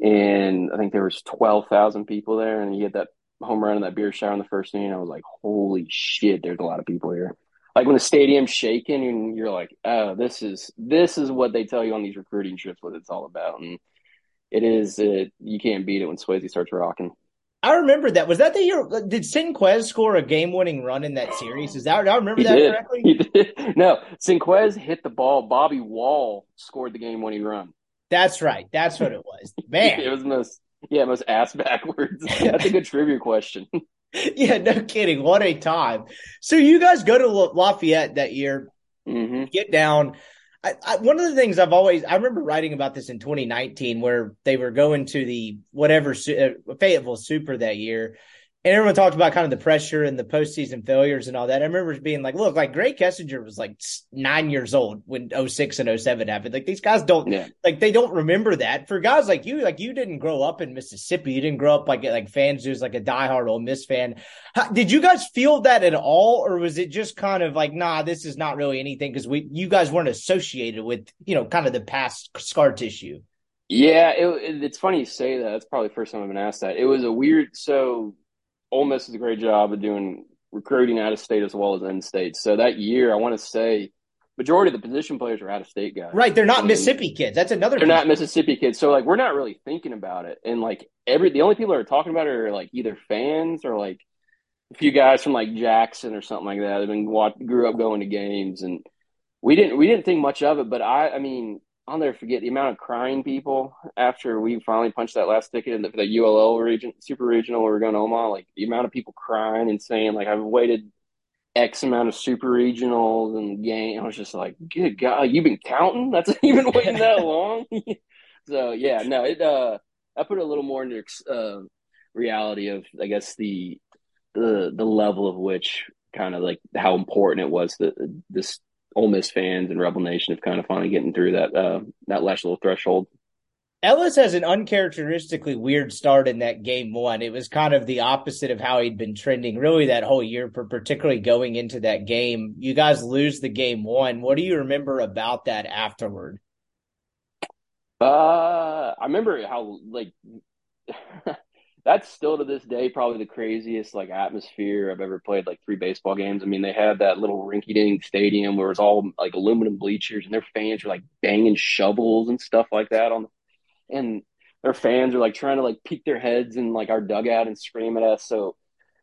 and I think there was twelve thousand people there, and he had that home run in that beer shower in the first inning. I was like, "Holy shit!" There's a lot of people here. Like when the stadium's shaking, and you're like, "Oh, this is this is what they tell you on these recruiting trips. What it's all about." And it is. It, you can't beat it when Swayze starts rocking. I remember that. Was that the year? Did Senquez score a game-winning run in that series? Is that? I remember he that did. correctly. He did. [LAUGHS] No, Senquez hit the ball. Bobby Wall scored the game-winning run. That's right. That's what it was. [LAUGHS] Man. it was most yeah, most ass backwards. [LAUGHS] That's a good trivia question. [LAUGHS] yeah, no kidding. What a time. So you guys go to Lafayette that year, mm-hmm. get down. I, I, one of the things I've always I remember writing about this in 2019 where they were going to the whatever uh, Fayetteville Super that year and everyone talked about kind of the pressure and the postseason failures and all that. I remember being like, look, like Grae Kessinger was like nine years old when 06 and 07 happened. Like these guys don't yeah. like they don't remember that. For guys like you, like you didn't grow up in Mississippi. You didn't grow up like like fans who's like a diehard Ole Miss fan. How, did you guys feel that at all, or was it just kind of like, nah, this is not really anything because we you guys weren't associated with you know kind of the past scar tissue. Yeah, it, it's funny you say that. That's probably the first time I've been asked that. It was a weird so Ole Miss does a great job of doing recruiting out of state as well as in state. So that year, I want to say majority of the position players are out of state guys. Right, they're not and Mississippi kids. That's another. They're not Mississippi kids. So like we're not really thinking about it, and like every the only people that are talking about it are like either fans or like a few guys from like Jackson or something like that. They've been grew up going to games, and we didn't we didn't think much of it. But I I mean, I'll never forget the amount of crying people after we finally punched that last ticket in the, the ULL region, super regional. We were going to Omaha. Like the amount of people crying and saying like I've waited X amount of super regionals and game. I was just like, good God, you've been counting? That's [LAUGHS] you've been waiting that [LAUGHS] long. [LAUGHS] so yeah, no, it uh, I put a little more into uh, reality of I guess the the the level of which kind of like how important it was that this Ole Miss fans and Rebel Nation have kind of finally getting through that uh, that last little threshold. Ellis has an uncharacteristically weird start in that game one. It was kind of the opposite of how he'd been trending really that whole year, particularly going into that game. You guys lose the game one. What do you remember about that afterward? Uh, I remember how like [LAUGHS] that's still to this day probably the craziest like atmosphere I've ever played. Like three baseball games. I mean, they had that little rinky-dink stadium where it was all like aluminum bleachers, and their fans were like banging shovels and stuff like that on and their fans are like trying to like peek their heads in like our dugout and scream at us. So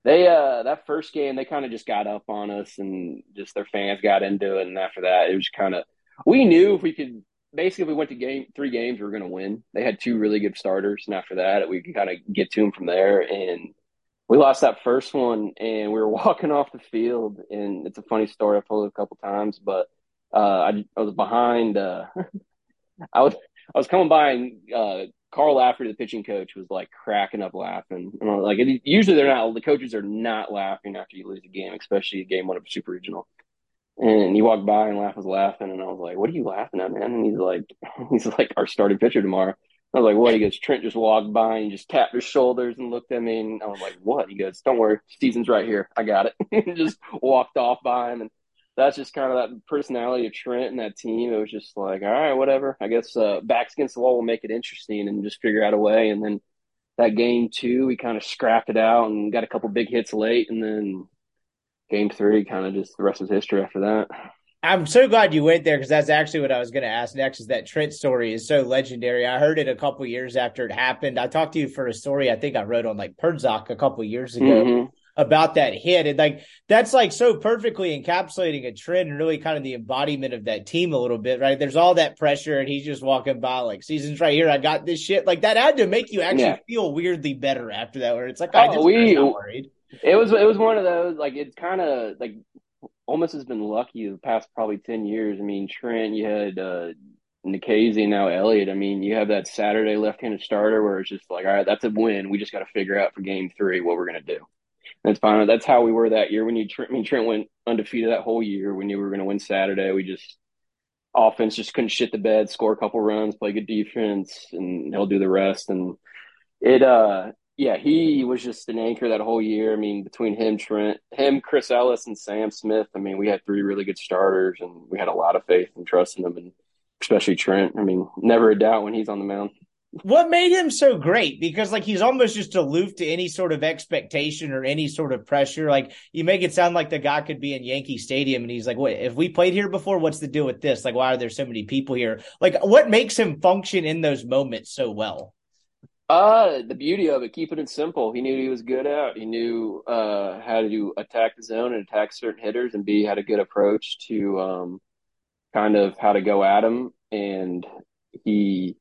they uh that first game they kind of just got up on us and just their fans got into it and after that it was kind of we knew if we could basically we went to game three games we were going to win they had two really good starters and after that we could kind of get to them from there and we lost that first one and we were [LAUGHS] walking off the field and it's a funny story i've told it a couple times but uh i, I was behind uh [LAUGHS] i was I was coming by and uh, Carl Lafferty, the pitching coach, was like cracking up laughing. And I was like, usually they're not. The coaches are not laughing after you lose a game, especially a game one of a super regional. And he walked by and Laugh was laughing, and I was like, "What are you laughing at, man?" And he's like, [LAUGHS] "He's like our starting pitcher tomorrow." I was like, "What?" He goes, "Trent just walked by and just tapped his shoulders and looked at me." And I was like, "What?" He goes, "Don't worry, season's right here. I got it." [LAUGHS] And just walked off by him and that's just kind of that personality of Trent and that team. It was just like, all right, whatever. I guess uh, backs against the wall will make it interesting and just figure out a way. And then that game two, we kind of scrapped it out and got a couple big hits late. And then game three, kind of just the rest was history after that. I'm so glad you went there because that's actually what I was going to ask next. Is that Trent story is so legendary? I heard it a couple years after it happened. I talked to you for a story I think I wrote on like Perdzak a couple years ago. Mm-hmm about that hit. And like that's like so perfectly encapsulating a trend and really kind of the embodiment of that team a little bit, right? There's all that pressure and he's just walking by like seasons right here. I got this shit. Like that had to make you actually yeah. feel weirdly better after that, where it's like, oh we, worried. It was it was one of those like it's kind of like almost has been lucky the past probably ten years. I mean, Trent, you had uh Nikhazy, now Elliott. I mean, you have that Saturday left-handed starter where it's just like, all right, that's a win. We just got to figure out for game three what we're gonna do. That's fine. That's how we were that year. When you, I mean, Trent went undefeated that whole year. We knew we were going to win Saturday. We just offense just couldn't shit the bed, score a couple runs, play good defense, and he'll do the rest. And it, uh, yeah, he was just an anchor that whole year. I mean, between him, Trent, him, Chris Ellis, and Sam Smith. I mean, we had three really good starters, and we had a lot of faith and trust in them, and especially Trent. I mean, never a doubt when he's on the mound what made him so great because like he's almost just aloof to any sort of expectation or any sort of pressure like you make it sound like the guy could be in yankee stadium and he's like wait if we played here before what's the deal with this like why are there so many people here like what makes him function in those moments so well uh the beauty of it keeping it simple he knew he was good at he knew uh how to attack the zone and attack certain hitters and b had a good approach to um kind of how to go at him and he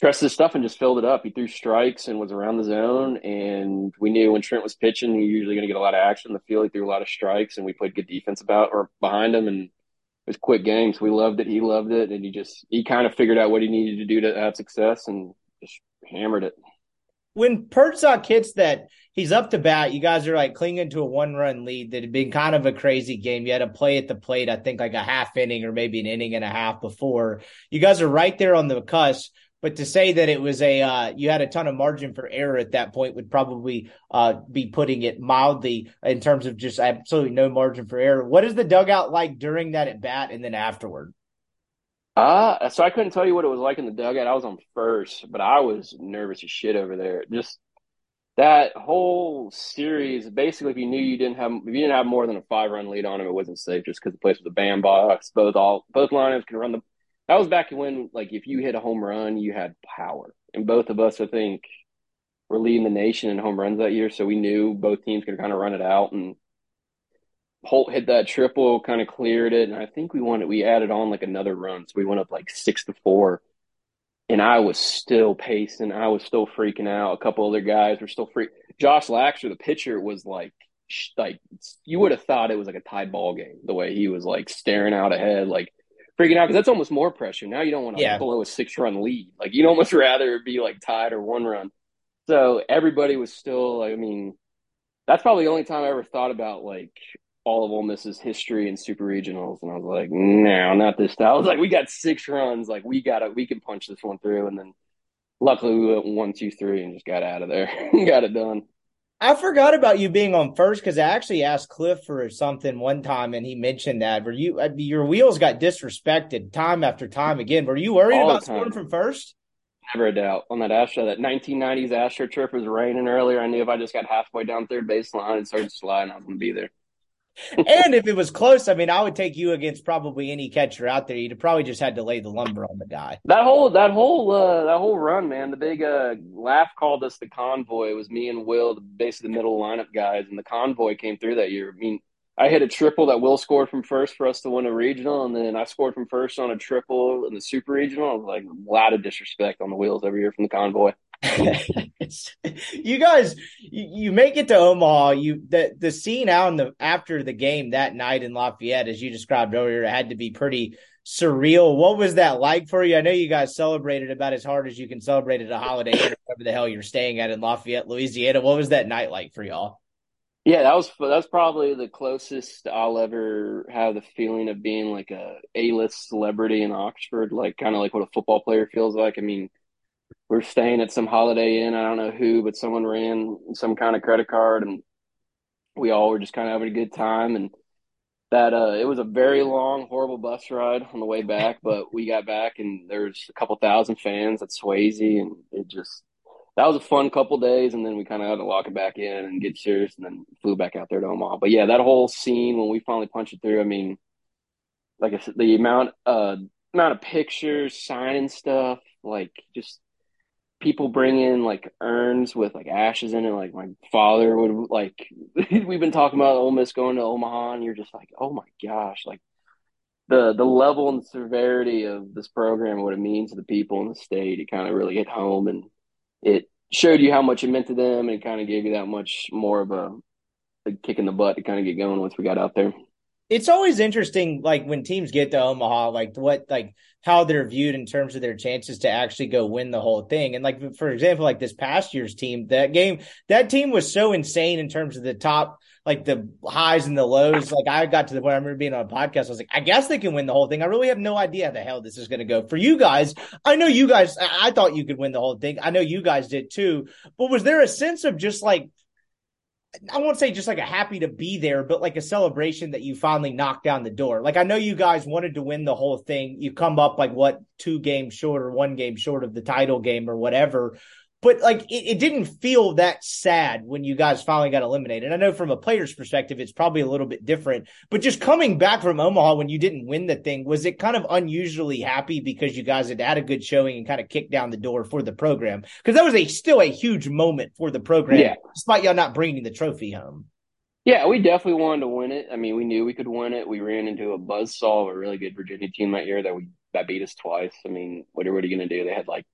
trusted his stuff and just filled it up. He threw strikes and was around the zone. And we knew when Trent was pitching, he was usually going to get a lot of action in the field. He threw a lot of strikes, and we played good defense about or behind him. And it was quick games. We loved it. He loved it, and he just he kind of figured out what he needed to do to have success and just hammered it. When Perdzak hits that, he's up to bat. You guys are like clinging to a one run lead that had been kind of a crazy game. You had to play at the plate, I think like a half inning or maybe an inning and a half before. You guys are right there on the cusp but to say that it was a uh, you had a ton of margin for error at that point would probably uh, be putting it mildly in terms of just absolutely no margin for error. What is the dugout like during that at bat and then afterward? Uh, so I couldn't tell you what it was like in the dugout. I was on first, but I was nervous as shit over there. Just that whole series, basically, if you knew you didn't have, if you didn't have more than a five run lead on him, it wasn't safe just because the place was a bandbox. Both all both lineups can run the that was back when like if you hit a home run, you had power. And both of us, I think, were leading the nation in home runs that year, so we knew both teams could kind of run it out. And Holt hit that triple, kind of cleared it, and I think we wanted we added on like another run, so we went up like six to four. And I was still pacing. I was still freaking out. A couple other guys were still freak. Josh Laxer, the pitcher, was like, like you would have thought it was like a tied ball game. The way he was like staring out ahead, like freaking out because that's almost more pressure. Now you don't want to yeah. blow a six run lead. Like you'd almost [LAUGHS] rather be like tied or one run. So everybody was still. I mean, that's probably the only time I ever thought about like all of Ole Miss's history and super regionals, and I was like, no, not this time. I was like, we got six runs, like we got it, we can punch this one through, and then luckily we went one, two, three, and just got out of there, [LAUGHS] got it done. I forgot about you being on first because I actually asked Cliff for something one time, and he mentioned that. Were you uh, your wheels got disrespected time after time again? Were you worried All about scoring from first? Never a doubt on that Astro. That 1990s Astro trip was raining earlier. I knew if I just got halfway down third baseline and started sliding, I was going to be there. And if it was close, I mean, I would take you against probably any catcher out there. You'd probably just had to lay the lumber on the guy. That whole that whole uh, that whole run, man. The big uh, laugh called us the convoy. It was me and Will, the basically the middle lineup guys, and the convoy came through that year. I mean, I hit a triple that Will scored from first for us to win a regional, and then I scored from first on a triple in the super regional. I was like a lot of disrespect on the wheels every year from the convoy. [LAUGHS] you guys, you, you, make it to Omaha. You the the scene out in the after the game that night in Lafayette, as you described earlier, had to be pretty surreal. What was that like for you? I know you guys celebrated about as hard as you can celebrate at a holiday Inn, wherever the hell you're staying at in Lafayette, Louisiana. What was that night like for y'all? Yeah, that was that's probably the closest I'll ever have the feeling of being like a A list celebrity in Oxford, like kind of like what a football player feels like. I mean we're staying at some Holiday Inn. I don't know who, but someone ran some kind of credit card, and we all were just kind of having a good time. And that uh, it was a very long, horrible bus ride on the way back, but we got back, and there's a couple thousand fans at Swayze, and it just that was a fun couple days. And then we kind of had to lock it back in and get serious, and then flew back out there to Omaha. But yeah, that whole scene when we finally punched it through. I mean, like I said, the amount uh amount of pictures, signing stuff, like just people bring in like urns with like ashes in it. Like my father would like. [LAUGHS] we've been talking about Ole Miss going to Omaha, and you're just like, oh my gosh, like the the level and severity of this program, what it means to the people in the state. It kind of really hit home, and it showed you how much it meant to them, and kind of gave you that much more of a, a kick in the butt to kind of get going once we got out there it's always interesting like when teams get to Omaha like what like how they're viewed in terms of their chances to actually go win the whole thing. And like for example like this past year's team that game that team was so insane in terms of the top like the highs and the lows. Like I got to the point I remember being on a podcast I was like I guess they can win the whole thing. I really have no idea how the hell this is going to go. For you guys I know you guys I thought you could win the whole thing. I know you guys did too. But was there a sense of just like I won't say just like a happy to be there, but like a celebration that you finally knocked down the door. Like I know you guys wanted to win the whole thing. You come up like what two games short or one game short of the title game or whatever but like it, it, didn't feel that sad when you guys finally got eliminated. I know from a player's perspective, it's probably a little bit different, but just coming back from Omaha when you didn't win the thing, was it kind of unusually happy because you guys had had a good showing and kind of kicked down the door for the program? Because that was a still a huge moment for the program, yeah. despite y'all not bringing the trophy home. Yeah, we definitely wanted to win it. I mean, we knew we could win it. We ran into a buzzsaw of a really good Virginia team that year that we that beat us twice. I mean, what are, what are you going to do? They had like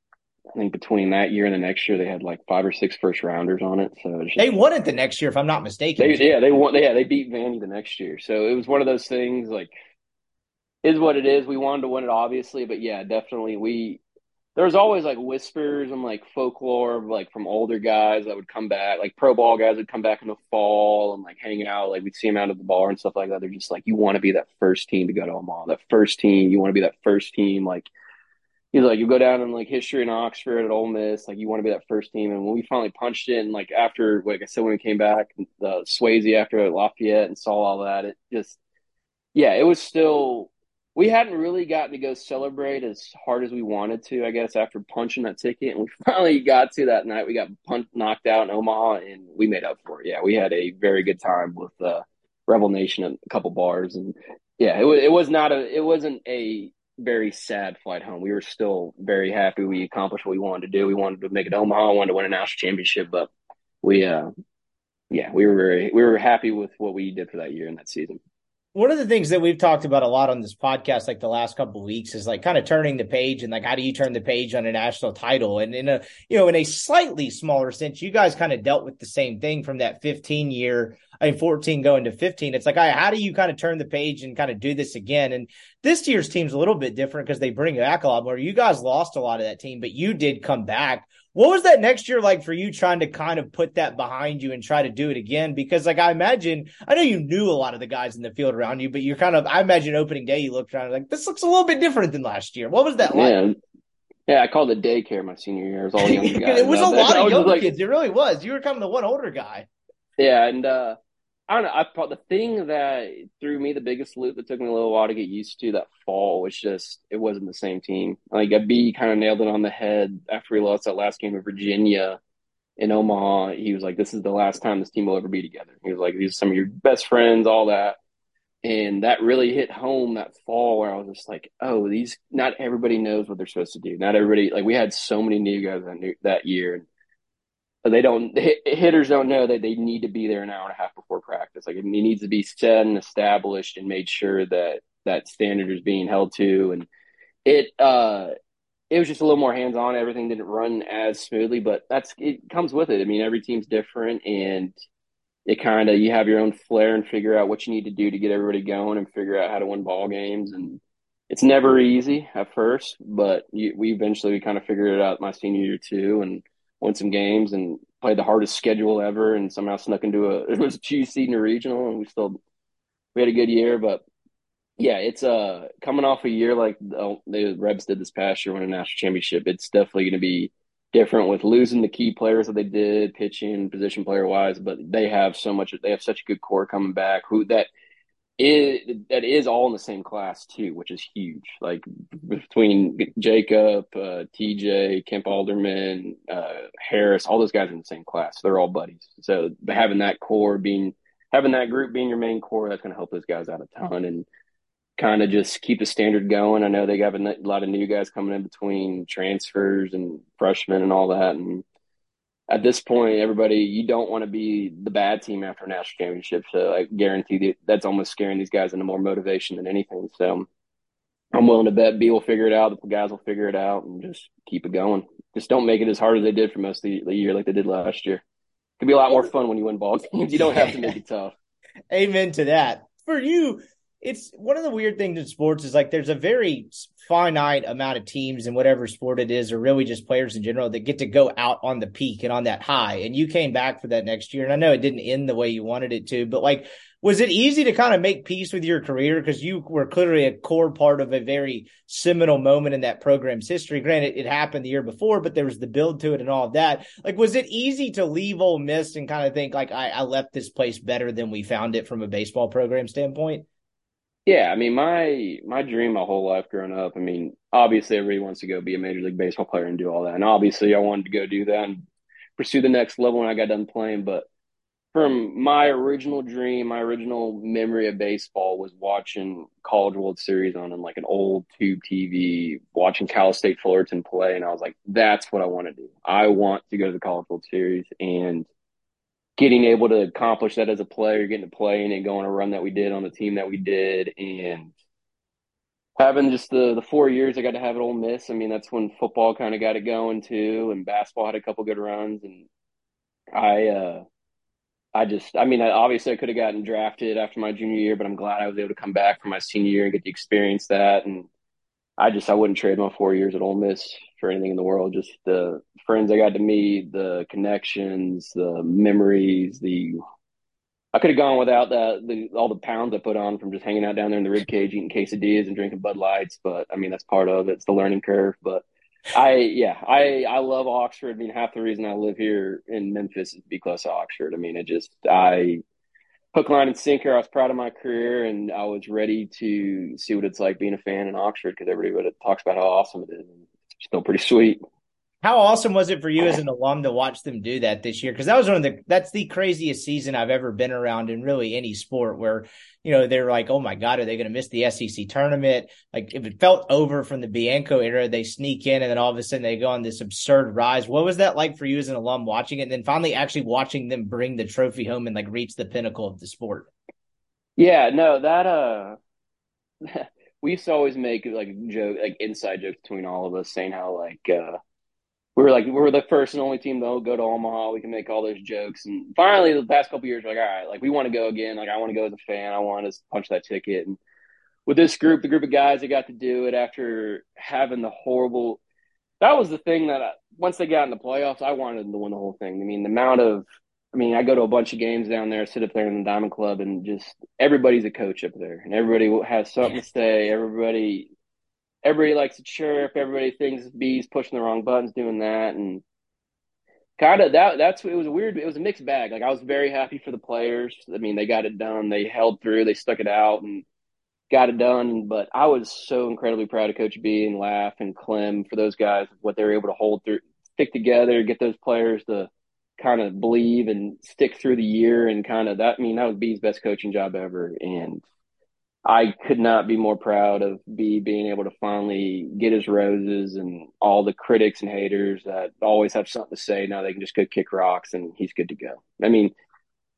I think between that year and the next year, they had like five or six first rounders on it. So just, they won it the next year, if I'm not mistaken. They, yeah, they won. Yeah, they beat Vandy the next year. So it was one of those things. Like, is what it is. We wanted to win it, obviously, but yeah, definitely we. There was always like whispers and like folklore, like from older guys that would come back, like pro ball guys would come back in the fall and like hang out. Like we'd see them out at the bar and stuff like that. They're just like, you want to be that first team to go to Omaha, that first team. You want to be that first team, like he's like, you go down in like history in Oxford at Ole Miss, like you want to be that first team. And when we finally punched it, and like after, like I said, when we came back, the Swayze after Lafayette and saw all that, it just, yeah, it was still. We hadn't really gotten to go celebrate as hard as we wanted to, I guess, after punching that ticket. And we [LAUGHS] finally got to that night. We got punched, knocked out in Omaha, and we made up for it. Yeah, we had a very good time with uh, Rebel Nation at a couple bars, and yeah, it was it was not a it wasn't a very sad flight home. We were still very happy. We accomplished what we wanted to do. We wanted to make it to Omaha. We wanted to win a national championship, but we, uh, yeah, we were very we were happy with what we did for that year and that season one of the things that we've talked about a lot on this podcast like the last couple weeks is like kind of turning the page and like how do you turn the page on a national title and in a you know in a slightly smaller sense you guys kind of dealt with the same thing from that 15 year I mean 14 going to 15 it's like how do you kind of turn the page and kind of do this again and this year's team's a little bit different because they bring back a lot more you guys lost a lot of that team but you did come back what was that next year like for you trying to kind of put that behind you and try to do it again? Because like I imagine, I know you knew a lot of the guys in the field around you, but you're kind of, I imagine opening day, you looked around like, this looks a little bit different than last year. What was that like? Yeah. Yeah, I called it daycare my senior year. It was all [LAUGHS] young guys. it was a lot [LAUGHS] of young like, kids. It really was. You were kind of the one older guy. Yeah, and uh, I don't know. I thought the thing that threw me the biggest loop that took me a little while to get used to that fall was just it wasn't the same team. Like B kind of nailed it on the head after we lost that last game of Virginia in Omaha. He was like, "This is the last time this team will ever be together." He was like, "These are some of your best friends, all that." And that really hit home that fall where I was just like, "Oh, these not everybody knows what they're supposed to do. Not everybody like we had so many new guys that new, that year." They don't hitters don't know that they need to be there an hour and a half before practice. Like it needs to be set and established and made sure that that standard is being held to. And it uh it was just a little more hands on. Everything didn't run as smoothly, but that's it comes with it. I mean, every team's different, and it kind of you have your own flair and figure out what you need to do to get everybody going and figure out how to win ball games. And it's never easy at first, but you, we eventually we kind of figured it out my senior year too, and won some games and played the hardest schedule ever and somehow snuck into a [LAUGHS] it was a two seed in a regional and we still we had a good year but yeah it's uh coming off a year like the, Rebs did this past year winning a national championship it's definitely going to be different with losing the key players that they did pitching position player wise but they have so much they have such a good core coming back who that is that is all in the same class too, which is huge. Like between Jacob, uh, TJ, Kemp Alderman, uh, Harris, all those guys are in the same class. They're all buddies. So having that core being having that group being your main core, that's going to help those guys out a ton and kind of just keep the standard going. I know they got a lot of new guys coming in between transfers and freshmen and all that, and at this point, everybody, you don't want to be the bad team after a national championship. So I guarantee that that's almost scaring these guys into more motivation than anything. So I'm willing to bet B will figure it out. The guys will figure it out and just keep it going. Just don't make it as hard as they did for most of the year, like they did last year. It could be a lot more fun when you win ball [LAUGHS] games. You don't have to make it tough. [LAUGHS] Amen to that. For you, it's one of the weird things in sports is like there's a very finite amount of teams in whatever sport it is, or really just players in general that get to go out on the peak and on that high. And you came back for that next year. And I know it didn't end the way you wanted it to, but like, was it easy to kind of make peace with your career? Because you were clearly a core part of a very seminal moment in that program's history. Granted, it happened the year before, but there was the build to it and all of that. Like, was it easy to leave Ole Miss and kind of think like, I, I left this place better than we found it from a baseball program standpoint? Yeah, I mean, my my dream my whole life growing up. I mean, obviously everybody wants to go be a major league baseball player and do all that, and obviously I wanted to go do that and pursue the next level when I got done playing. But from my original dream, my original memory of baseball was watching College World Series on, like an old tube TV, watching Cal State Fullerton play, and I was like, that's what I want to do. I want to go to the College World Series and getting able to accomplish that as a player, getting to play and then going a run that we did on the team that we did, and having just the the four years I got to have at Ole Miss. I mean, that's when football kind of got it going too, and basketball had a couple good runs, and I. uh I just, I mean, obviously I could have gotten drafted after my junior year, but I'm glad I was able to come back for my senior year and get to experience that. And I just, I wouldn't trade my four years at Ole Miss for anything in the world. Just the friends I got to meet, the connections, the memories, the I could have gone without the, the all the pounds I put on from just hanging out down there in the rib cage eating quesadillas and drinking Bud Lights. But I mean that's part of it. It's the learning curve. But I yeah I I love Oxford. I mean half the reason I live here in Memphis is because of Oxford. I mean it just I hook, line, and sinker. I was proud of my career, and I was ready to see what it's like being a fan in Oxford because everybody talks about how awesome it is. It's still pretty sweet. How awesome was it for you as an alum to watch them do that this year? Because that was one of the that's the craziest season I've ever been around in really any sport where you know they're like, oh my god, are they going to miss the SEC tournament? Like if it felt over from the Bianco era, they sneak in and then all of a sudden they go on this absurd rise. What was that like for you as an alum watching it, and then finally actually watching them bring the trophy home and like reach the pinnacle of the sport? Yeah, no, that uh [LAUGHS] we used to always make like joke like inside jokes between all of us saying how like uh we were like we were the first and only team to go to Omaha. We can make all those jokes, and finally, the past couple years, we're like, all right, like we want to go again. Like I want to go as a fan. I want to punch that ticket. And with this group, the group of guys that got to do it after having the horrible, that was the thing that I, once they got in the playoffs, I wanted them to win the whole thing. I mean, the amount of, I mean, I go to a bunch of games down there, sit up there in the Diamond Club, and just everybody's a coach up there, and everybody has something to [LAUGHS] say. Everybody everybody likes to chirp. Everybody thinks B's pushing the wrong buttons, doing that, and kind of that. That's it was a weird. It was a mixed bag. Like I was very happy for the players. I mean, they got it done. They held through. They stuck it out and got it done. But I was so incredibly proud of Coach B and Laugh and Clem for those guys what they were able to hold through, stick together, get those players to kind of believe and stick through the year and kind of that. I mean, that was B's best coaching job ever, and I could not be more proud of B being able to finally get his roses and all the critics and haters that always have something to say. Now they can just go kick rocks and he's good to go. I mean,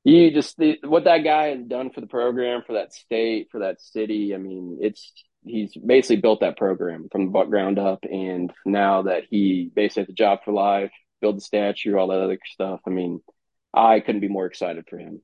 you just what that guy has done for the program, for that state, for that city. I mean, it's he's basically built that program from the ground up. And now that he basically has a job for life, build the statue, all that other stuff. I mean, I couldn't be more excited for him.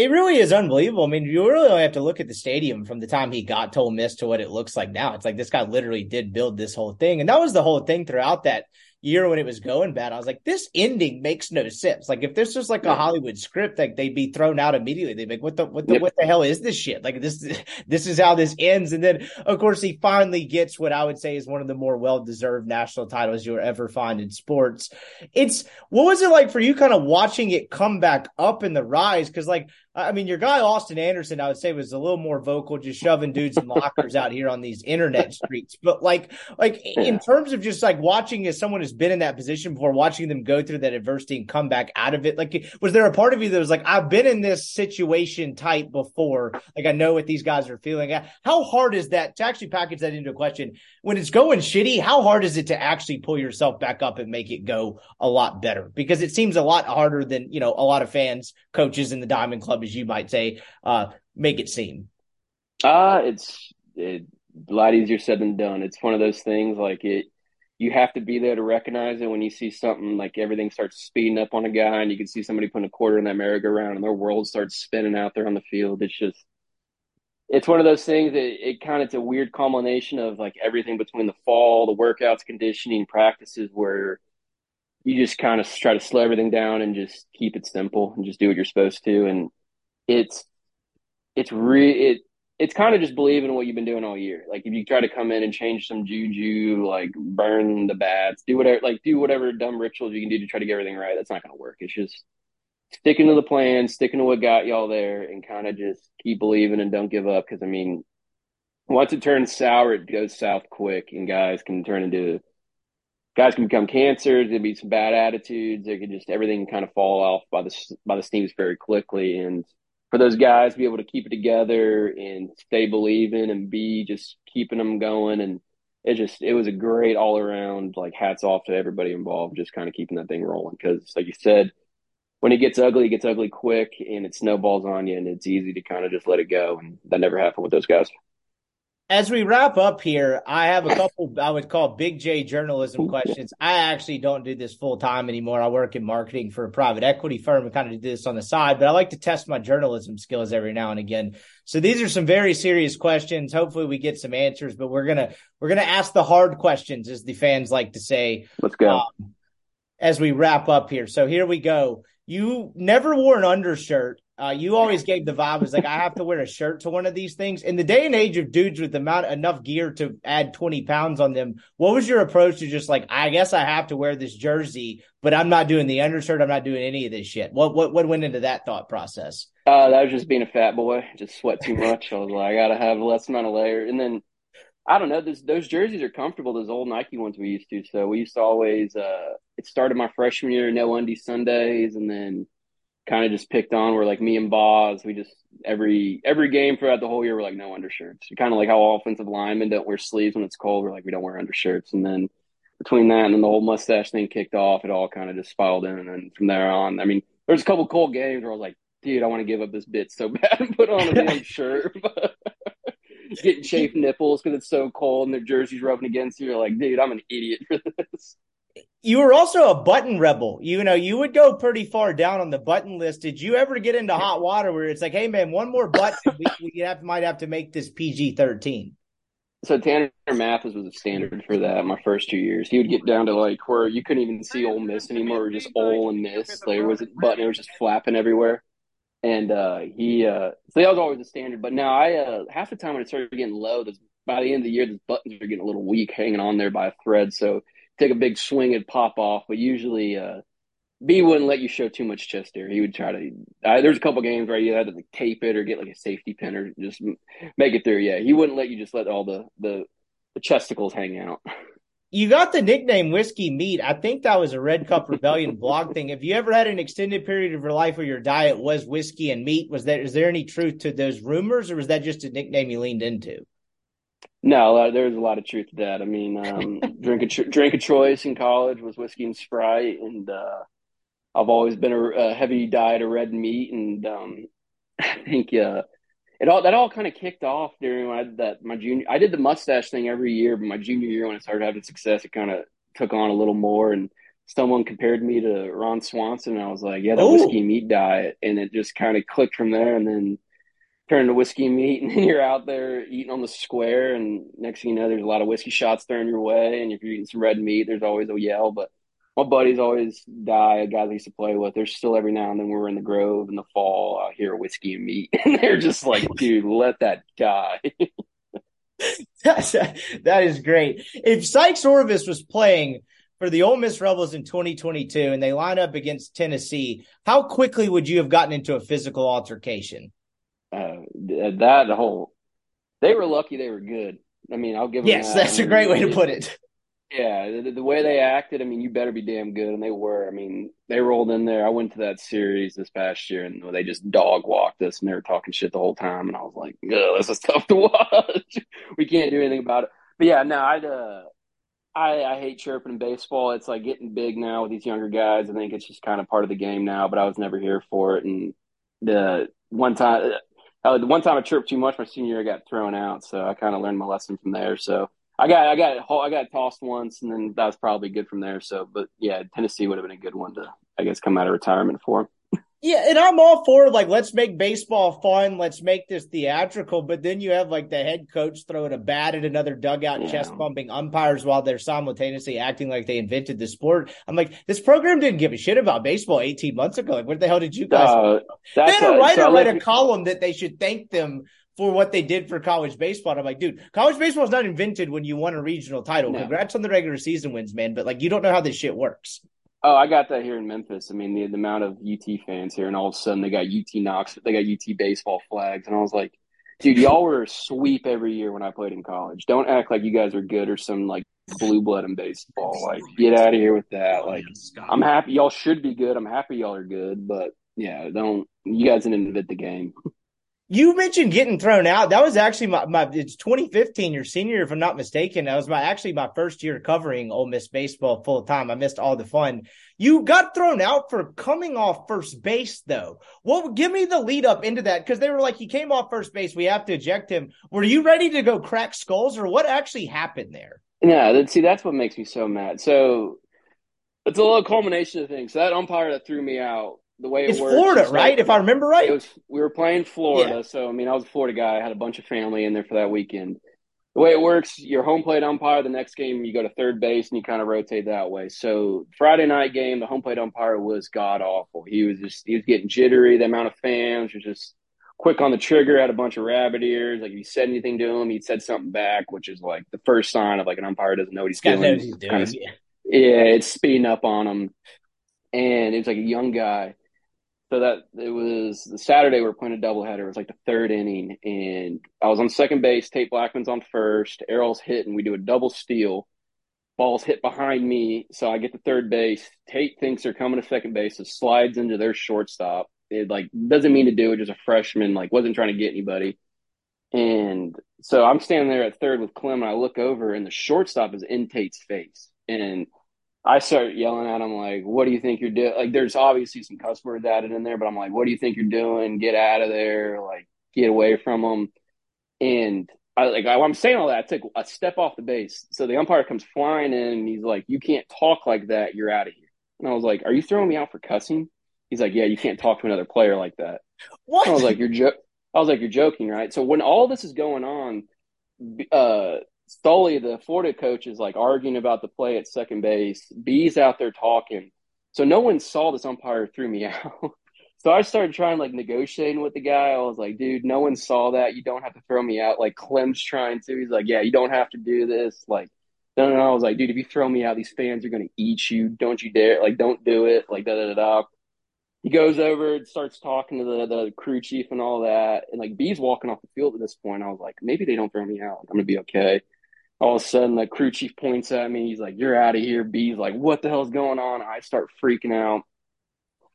It really is unbelievable. I mean, you really only have to look at the stadium from the time he got to Ole Miss to what it looks like now. It's like this guy literally did build this whole thing, and that was the whole thing throughout that year when it was going bad. I was like, this ending makes no sense. Like if this was like a Hollywood script, like they'd be thrown out immediately. They'd be like, what the what the yep. what the hell is this shit? Like this this is how this ends. And then of course he finally gets what I would say is one of the more well deserved national titles you'll ever find in sports. It's what was it like for you kind of watching it come back up in the rise? Because like I mean, your guy Austin Anderson, I would say, was a little more vocal, just shoving dudes in lockers out here on these internet [LAUGHS] streets. But like, like in terms of just like watching as someone who's been in that position before, watching them go through that adversity and come back out of it, like, was there a part of you that was like, I've been in this situation type before, like I know what these guys are feeling. Uh, how hard is that to actually package that into a question when it's going shitty? How hard is it to actually pull yourself back up and make it go a lot better? Because it seems a lot harder than you know a lot of fans, coaches in the Diamond Club as you might say, uh, make it seem? Uh, it's it, a lot easier said than done. It's one of those things like it. You have to be there to recognize it when you see something like everything starts speeding up on a guy, and you can see somebody putting a quarter in that merry-go-round, and their world starts spinning out there on the field. It's just it's one of those things that it kind of it's a weird culmination of like everything between the fall, the workouts, conditioning, practices, where you just kind of try to slow everything down and just keep it simple and just do what you're supposed to. And it's it's re it it's kind of just believing what you've been doing all year. Like if you try to come in and change some juju, like burn the bats, do whatever, like do whatever dumb rituals you can do to try to get everything right. That's not going to work. It's just sticking to the plan, sticking to what got y'all there, and kind of just keep believing and don't give up. Because I mean, once it turns sour, it goes south quick, and guys can turn into guys can become cancers. There'd be some bad attitudes. They could just everything kind of fall off by the by the steams very quickly, and for those guys to be able to keep it together and stay believing and be just keeping them going. And it just it was a great all around like hats off to everybody involved just kind of keeping that thing rolling. Because like you said when it gets ugly it gets ugly quick and it snowballs on you and it's easy to kind of just let it go. And that never happened with those guys as we wrap up here, I have a [LAUGHS] couple I would call big J journalism questions. I actually don't do this full time anymore. I work in marketing for a private equity firm and kind of do this on the side, but I like to test my journalism skills every now and again. So these are some very serious questions. Hopefully we get some answers, but we're going to we're going to ask the hard questions as the fans like to say. Let's go. Um, as we wrap up here. So here we go. You never wore an undershirt uh, you always gave the vibe was like I have to wear a shirt to one of these things. In the day and age of dudes with amount enough gear to add twenty pounds on them, what was your approach to just like I guess I have to wear this jersey, but I'm not doing the undershirt. I'm not doing any of this shit. What what what went into that thought process? Uh, that was just being a fat boy, just sweat too much. I was like, I gotta have less amount of layer, and then I don't know. This, those jerseys are comfortable. Those old Nike ones we used to. So we used to always. Uh, it started my freshman year, no undie Sundays, and then kind of just picked on. We're like me and Boz. We just every every game throughout the whole year, we're like no undershirts. Kind of like how offensive linemen don't wear sleeves when it's cold. We're like we don't wear undershirts. And then between that and then the whole mustache thing kicked off, it all kind of just spiraled in. And then from there on, I mean, there's a couple cold games where I was like, dude, I want to give up this bit so [LAUGHS] bad and put on a damn [LAUGHS] shirt. [LAUGHS] Getting chafed nipples because it's so cold and their jerseys rubbing against you. You're like, dude, I'm an idiot for this. You were also a button rebel. You know, you would go pretty far down on the button list. Did you ever get into hot water where it's like, hey man, one more button, we, we have, might have to make this PG thirteen? So Tanner Mathis was a standard for that my first two years. He would get down to like where you couldn't even see Ole Miss anymore, or just Ole and Miss. Like, there was a button, it was just flapping everywhere. And uh, he, uh, so that was always a standard. But now I, uh, half the time when it started getting low, this by the end of the year, the buttons are getting a little weak, hanging on there by a thread. So take a big swing and pop off. But usually, uh, B wouldn't let you show too much chest there. He would try to. Uh, there's a couple games where you had to like, tape it or get like a safety pin or just make it through. Yeah, he wouldn't let you just let all the the, the chesticles hang out. You got the nickname Whiskey Meat. I think that was a Red Cup Rebellion [LAUGHS] blog thing. Have you ever had an extended period of your life where your diet was whiskey and meat? Was there is there any truth to those rumors, or was that just a nickname you leaned into? No, uh, there's a lot of truth to that. I mean, um, [LAUGHS] drink a drink a choice in college was whiskey and Sprite, and uh, I've always been a, a, heavy diet of red meat, and um, [LAUGHS] I think uh, it all that all kind of kicked off during when I did that my junior. I did the mustache thing every year, but my junior year when I started having success, it kind of took on a little more. And someone compared me to Ron Swanson, and I was like, "Yeah, the whiskey meat diet," and it just kind of clicked from there. And then turned to whiskey and meat, [LAUGHS] and you're out there eating on the square, and next thing you know, there's a lot of whiskey shots thrown your way, and if you're eating some red meat, there's always a yell, but my buddies always die. Guys I used to play with. There's still every now and then we're in the Grove in the fall. I hear whiskey and meat, [LAUGHS] and they're just like, [LAUGHS] "Dude, let that die." That's, that is great. If Sikes Orvis was playing for the Ole Miss Rebels in 2022 and they line up against Tennessee, how quickly would you have gotten into a physical altercation? Uh, that whole, they were lucky they were good. I mean, I'll give them yes, that. that's a great way to put it. Yeah, the, the, way they acted, I mean, you better be damn good, and they were. I mean, they rolled in there. I went to that series this past year, and they just dog walked us, and they were talking shit the whole time, and I was like, this is tough to [LAUGHS] watch. we can't do anything about it." But yeah, no, I'd, uh, I I hate chirping in baseball. It's like getting big now with these younger guys. I think it's just kind of part of the game now. But I was never here for it, and the one time, uh, the one time I chirped too much, my senior year I got thrown out, so I kind of learned my lesson from there. So I got I got I got tossed once, and then that was probably good from there. So, but yeah, Tennessee would have been a good one to I guess come out of retirement for. Yeah, and I'm all for like let's make baseball fun, let's make this theatrical. But then you have like the head coach throwing a bat at another dugout, yeah. chest bumping umpires while they're simultaneously acting like they invented the sport. I'm like, this program didn't give a shit about baseball 18 months ago. Like, what the hell did you guys? Uh, they had a writer so write a column that they should thank them for what they did for college baseball. I'm like, dude, college baseball is not invented when you won a regional title. No. Congrats on the regular season wins, man. But like, you don't know how this shit works. Oh, I got that here in Memphis. I mean, the, the amount of UT fans here, and all of a sudden they got UT Knox, they got UT baseball flags, and I was like, dude, y'all were a sweep every year when I played in college. Don't act like you guys are good or some like blue blood in baseball. Like, get out of here with that. Oh, like, I'm happy y'all should be good. I'm happy y'all are good, but yeah, don't you guys didn't invent the game. [LAUGHS] You mentioned getting thrown out. That was actually my, my it's 2015, your senior year, if I'm not mistaken. That was my actually my first year covering Ole Miss baseball full time. I missed all the fun. You got thrown out for coming off first base though. Well, give me the lead up into that because they were like, he came off first base. We have to eject him. Were you ready to go crack skulls or what actually happened there? Yeah, see, that's what makes me so mad. So it's a little culmination of things. So that umpire that threw me out the way it's it works. Florida, right? if I remember right, it was we were playing Florida, yeah. so I mean, I was a Florida guy. I had a bunch of family in there for that weekend. The way it works, your home plate umpire. The next game, you go to third base and you kind of rotate that way. So Friday night game, the home plate umpire was god awful. He was just he was getting jittery. The amount of fans was just quick on the trigger. Had a bunch of rabbit ears. Like if you said anything to him, he'd said something back, which is like the first sign of like an umpire doesn't know what he's doing. He's doing. Kind of, yeah. yeah, it's speeding up on him. And it was like a young guy So that it was the Saturday we were playing a doubleheader. It was like the third inning, and I was on second base. Tate Blackman's on first. Errol's hitting. We do a double steal. Ball's hit behind me, so I get to third base. Tate thinks they're coming to second base, so slides into their shortstop. It like doesn't mean to do it. Just a freshman, like wasn't trying to get anybody. And so I'm standing there at third with Clem, and I look over, and the shortstop is in Tate's face, and I start yelling at him like, "What do you think you're doing?" Like, there's obviously some cuss words added in there, but I'm like, "What do you think you're doing? Get out of there! Like, get away from him!" And I like I, I'm saying all that. I took a step off the base, so the umpire comes flying in, and he's like, "You can't talk like that. You're out of here." And I was like, "Are you throwing me out for cussing?" He's like, "Yeah, you can't talk to another player like that." What? I was like, "You're jo-. I was like, "You're joking, right?" So when all this is going on, uh, Stoley, the Florida coach, is like arguing about the play at second base. B's out there talking. So no one saw this umpire threw me [LAUGHS] out. so I started trying like negotiating with the guy. I was like, dude, no one saw that. You don't have to throw me out. Like Clem's trying to. He's like, yeah, you don't have to do this. Like, no, no, no. I was like, dude, if you throw me out, these fans are gonna eat you. Don't you dare. Like, don't do it. Like, da da da da. He goes over and starts talking to the, the crew chief and all that. And like B's walking off the field at this point. I was like, maybe they don't throw me out. I'm gonna be okay all of a sudden the crew chief points at me. He's like, You're out of here. B's like, What the hell's going on? I start freaking out.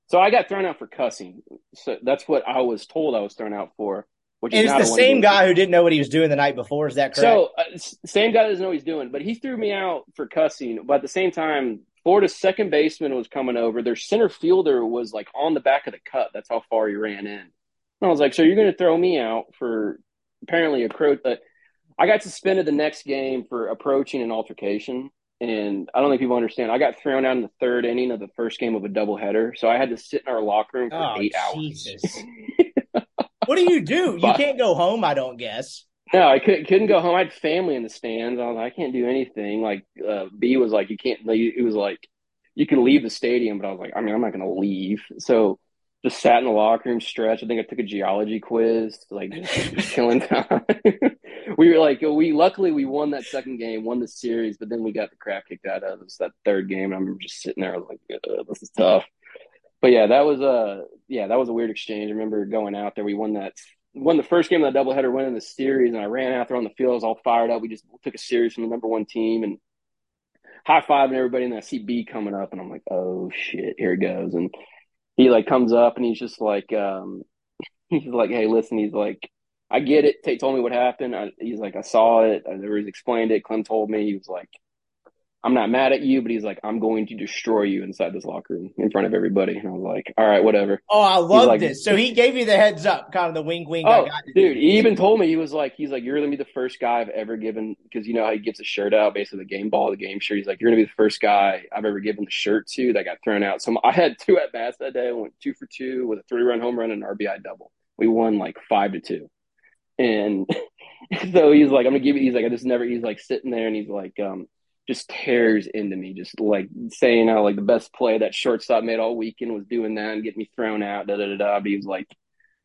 So I got thrown out for cussing. So that's what I was told I was thrown out for. Which is the same guy who didn't know what he was doing the night before. Is that correct? So, uh, same guy doesn't know what he's doing, but he threw me out for cussing. But at the same time, Florida's second baseman was coming over. Their center fielder was like on the back of the cut. That's how far he ran in. And I was like, So you're going to throw me out for apparently a crow. Uh, I got suspended the next game for approaching an altercation. And I don't think people understand. I got thrown out in the third inning of the first game of a doubleheader. So I had to sit in our locker room for oh, eight Jesus. hours. [LAUGHS] what do you do? You can't go home, I don't guess. No, I couldn't, couldn't go home. I had family in the stands. I was like, I can't do anything. Like, uh, B was like, you can't, it was like, you can leave the stadium, but I was like, I mean, I'm not going to leave. So just sat in the locker room, stretched. I think I took a geology quiz, like [LAUGHS] just killing time. [LAUGHS] we were like, we luckily we won that second game, won the series, but then we got the crap kicked out of us that third game. And I remember just sitting there, like, this is tough. But yeah, that was a yeah, that was a weird exchange. I remember going out there. We won that won the first game of the doubleheader, winning the series, and I ran out there on the field. I was all fired up. We just took a series from the number one team and high fiving everybody. And I see B coming up, and I'm like, oh shit, here it goes. And he like comes up and he's just like, um, [LAUGHS] he's like, hey, listen, he's like, I get it. Tate told me what happened. I, he's like, I saw it. I never explained it. Clem told me. He was like, I'm not mad at you, but he's like, I'm going to destroy you inside this locker room in front of everybody. And I was like, all right, whatever. Oh, I love like, this. So he gave you the heads up, kind of the wink, wink. Oh, dude, he even told me he was like, he's like, you're gonna be the first guy I've ever given because you know how he gets a shirt out, basically the game ball, the game shirt. He's like, you're gonna be the first guy I've ever given the shirt to that got thrown out. So I had two at bats that day. I went two for two with a three run home run and an RBI double. We won like five to two. And [LAUGHS] so he's like, I'm gonna give you. He's like, I just never. He's like sitting there, and he's like, um, just tears into me, just like saying how like the best play that shortstop made all weekend was doing that and getting me thrown out. Da da da da. But he was like,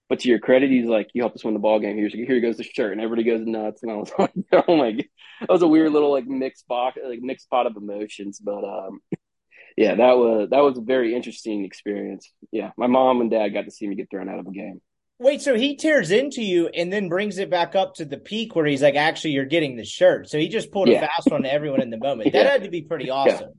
but to your credit, he's like, you helped us win the ball game. Here's here goes the shirt, and everybody goes nuts. And I was [LAUGHS] like, oh my god, that was a weird little like mixed box, like mixed pot of emotions. But um, [LAUGHS] yeah, that was that was a very interesting experience. Yeah, my mom and dad got to see me get thrown out of a game. Wait, so he tears into you and then brings it back up to the peak where he's like, actually, you're getting the shirt. So he just pulled yeah. a fast one to everyone in the moment. [LAUGHS] That yeah. had to be pretty awesome.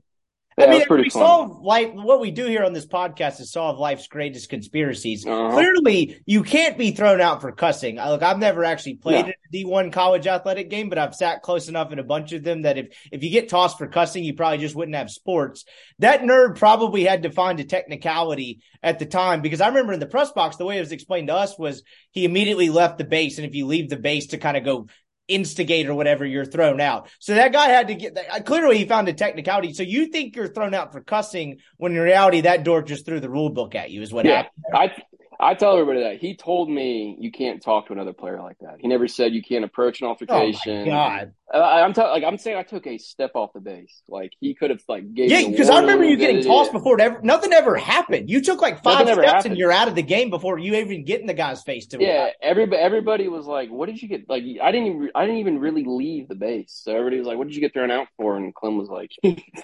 Yeah, I mean, we solve life. What we do here on this podcast is solve life's greatest conspiracies. Uh-huh. Clearly, you can't be thrown out for cussing. Look, I've never actually played a D one college athletic game, but I've sat close enough in a bunch of them that if if you get tossed for cussing, you probably just wouldn't have sports. That nerd probably had to find a technicality at the time because I remember in the press box, the way it was explained to us was he immediately left the base, and if you leave the base to kind of go instigate or whatever, you're thrown out. So that guy had to get that. Clearly, he found a technicality. So you think you're thrown out for cussing when in reality that door just threw the rule book at you is what yeah, happened. I I tell everybody that he told me you can't talk to another player like that. He never said you can't approach an oh altercation. Oh God, I, am t- like I'm saying I took a step off the base. Like he could have like yeah, because I remember you getting tossed before. Ever, nothing ever happened. You took like five steps happened. and you're out of the game before you even get in the guy's face. To yeah, everybody everybody was like, "What did you get?" Like I didn't even I didn't even really leave the base. So everybody was like, "What did you get thrown out for?" And Clem was like,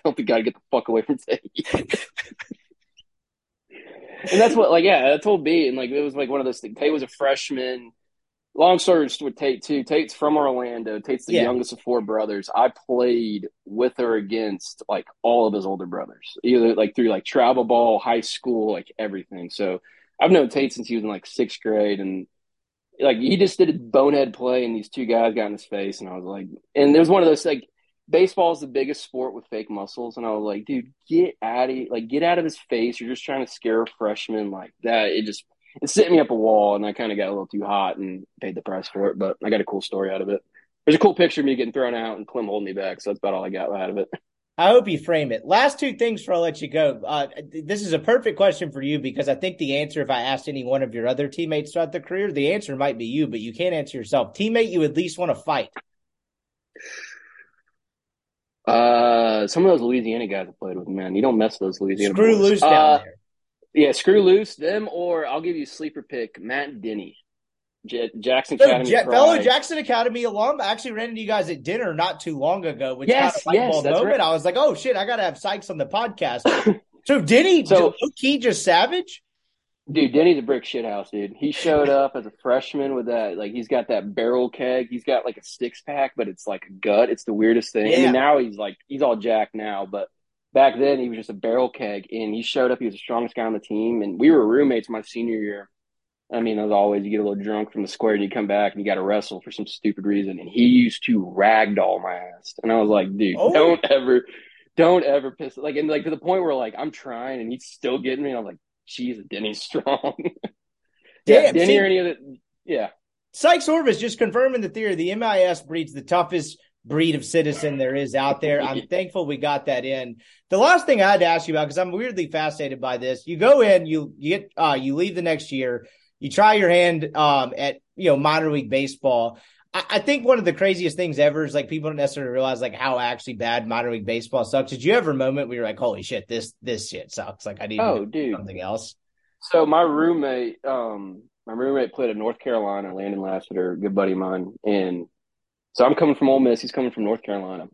"Tell the guy to get the fuck away from Tate." [LAUGHS] [LAUGHS] and that's what like yeah, that's told B and like it was like one of those things. Tate was a freshman. Long story with Tate too. Tate's from Orlando. Tate's the Yeah. youngest of four brothers. I played with or against like all of his older brothers, either like through like travel ball, high school, like everything. So I've known Tate since he was in like sixth grade, and like he just did a bonehead play, and these two guys got in his face, and I was like, and there was one of those like baseball is the biggest sport with fake muscles, and I was like, dude, get out of like get out of his face. You're just trying to scare a freshman like that. It just it set me up a wall, and I kind of got a little too hot and paid the price for it. But I got a cool story out of it. There's a cool picture of me getting thrown out and Clem holding me back, so that's about all I got out of it. I hope you frame it. Last two things before I let you go. Uh, this is a perfect question for you because I think the answer, if I asked any one of your other teammates throughout the career, the answer might be you, but you can't answer yourself. Teammate you at least want to fight. Uh, some of those Louisiana guys I played with, man, you don't mess with those Louisiana. Screw boys. loose down Uh, there. Yeah, screw loose them, or I'll give you a sleeper pick, Matt Denny, J- Jackson So, Academy. Pride. fellow Jackson Academy alum, I actually ran into you guys at dinner not too long ago, which Yes, kind of yes, that's moment. right. I was like, oh shit, I got to have Sikes on the podcast. [LAUGHS] so he, So- low key just savage? Dude, Denny's a brick shit house, dude. He showed up as a freshman with that, like, he's got that barrel keg. He's got like a six pack, but it's like a gut. It's the weirdest thing. I mean, now he's like, he's all jacked now, but back then he was just a barrel keg. And he showed up, he was the strongest guy on the team. And we were roommates my senior year. I mean, as always, you get a little drunk from the square and you come back and you got to wrestle for some stupid reason. And he used to ragdoll my ass. And I was like, dude, Oh. don't ever, don't ever piss. Like, and like to the point where like I'm trying and he's still getting me. And I'm like, Jesus, Denny's [LAUGHS] strong. yeah, Damn, Denny see- or any of the, yeah. Sikes Orvis just confirming the theory. The MIS breeds the toughest breed of citizen there is out there. [LAUGHS] I'm thankful we got that in. The last thing I had to ask you about, because I'm weirdly fascinated by this, you go in, you, you get, uh, you leave the next year, you try your hand, um, at, you know, minor league baseball. I, I think one of the craziest things ever is like people don't necessarily realize like how actually bad minor league baseball sucks. Did you ever a moment where you're like, holy shit, this, this shit sucks. Like I need to Oh, do dude. something else. So my roommate, um, my roommate played at North Carolina, Landon Lassiter, good buddy of mine. And so I'm coming from Ole Miss. He's coming from North Carolina.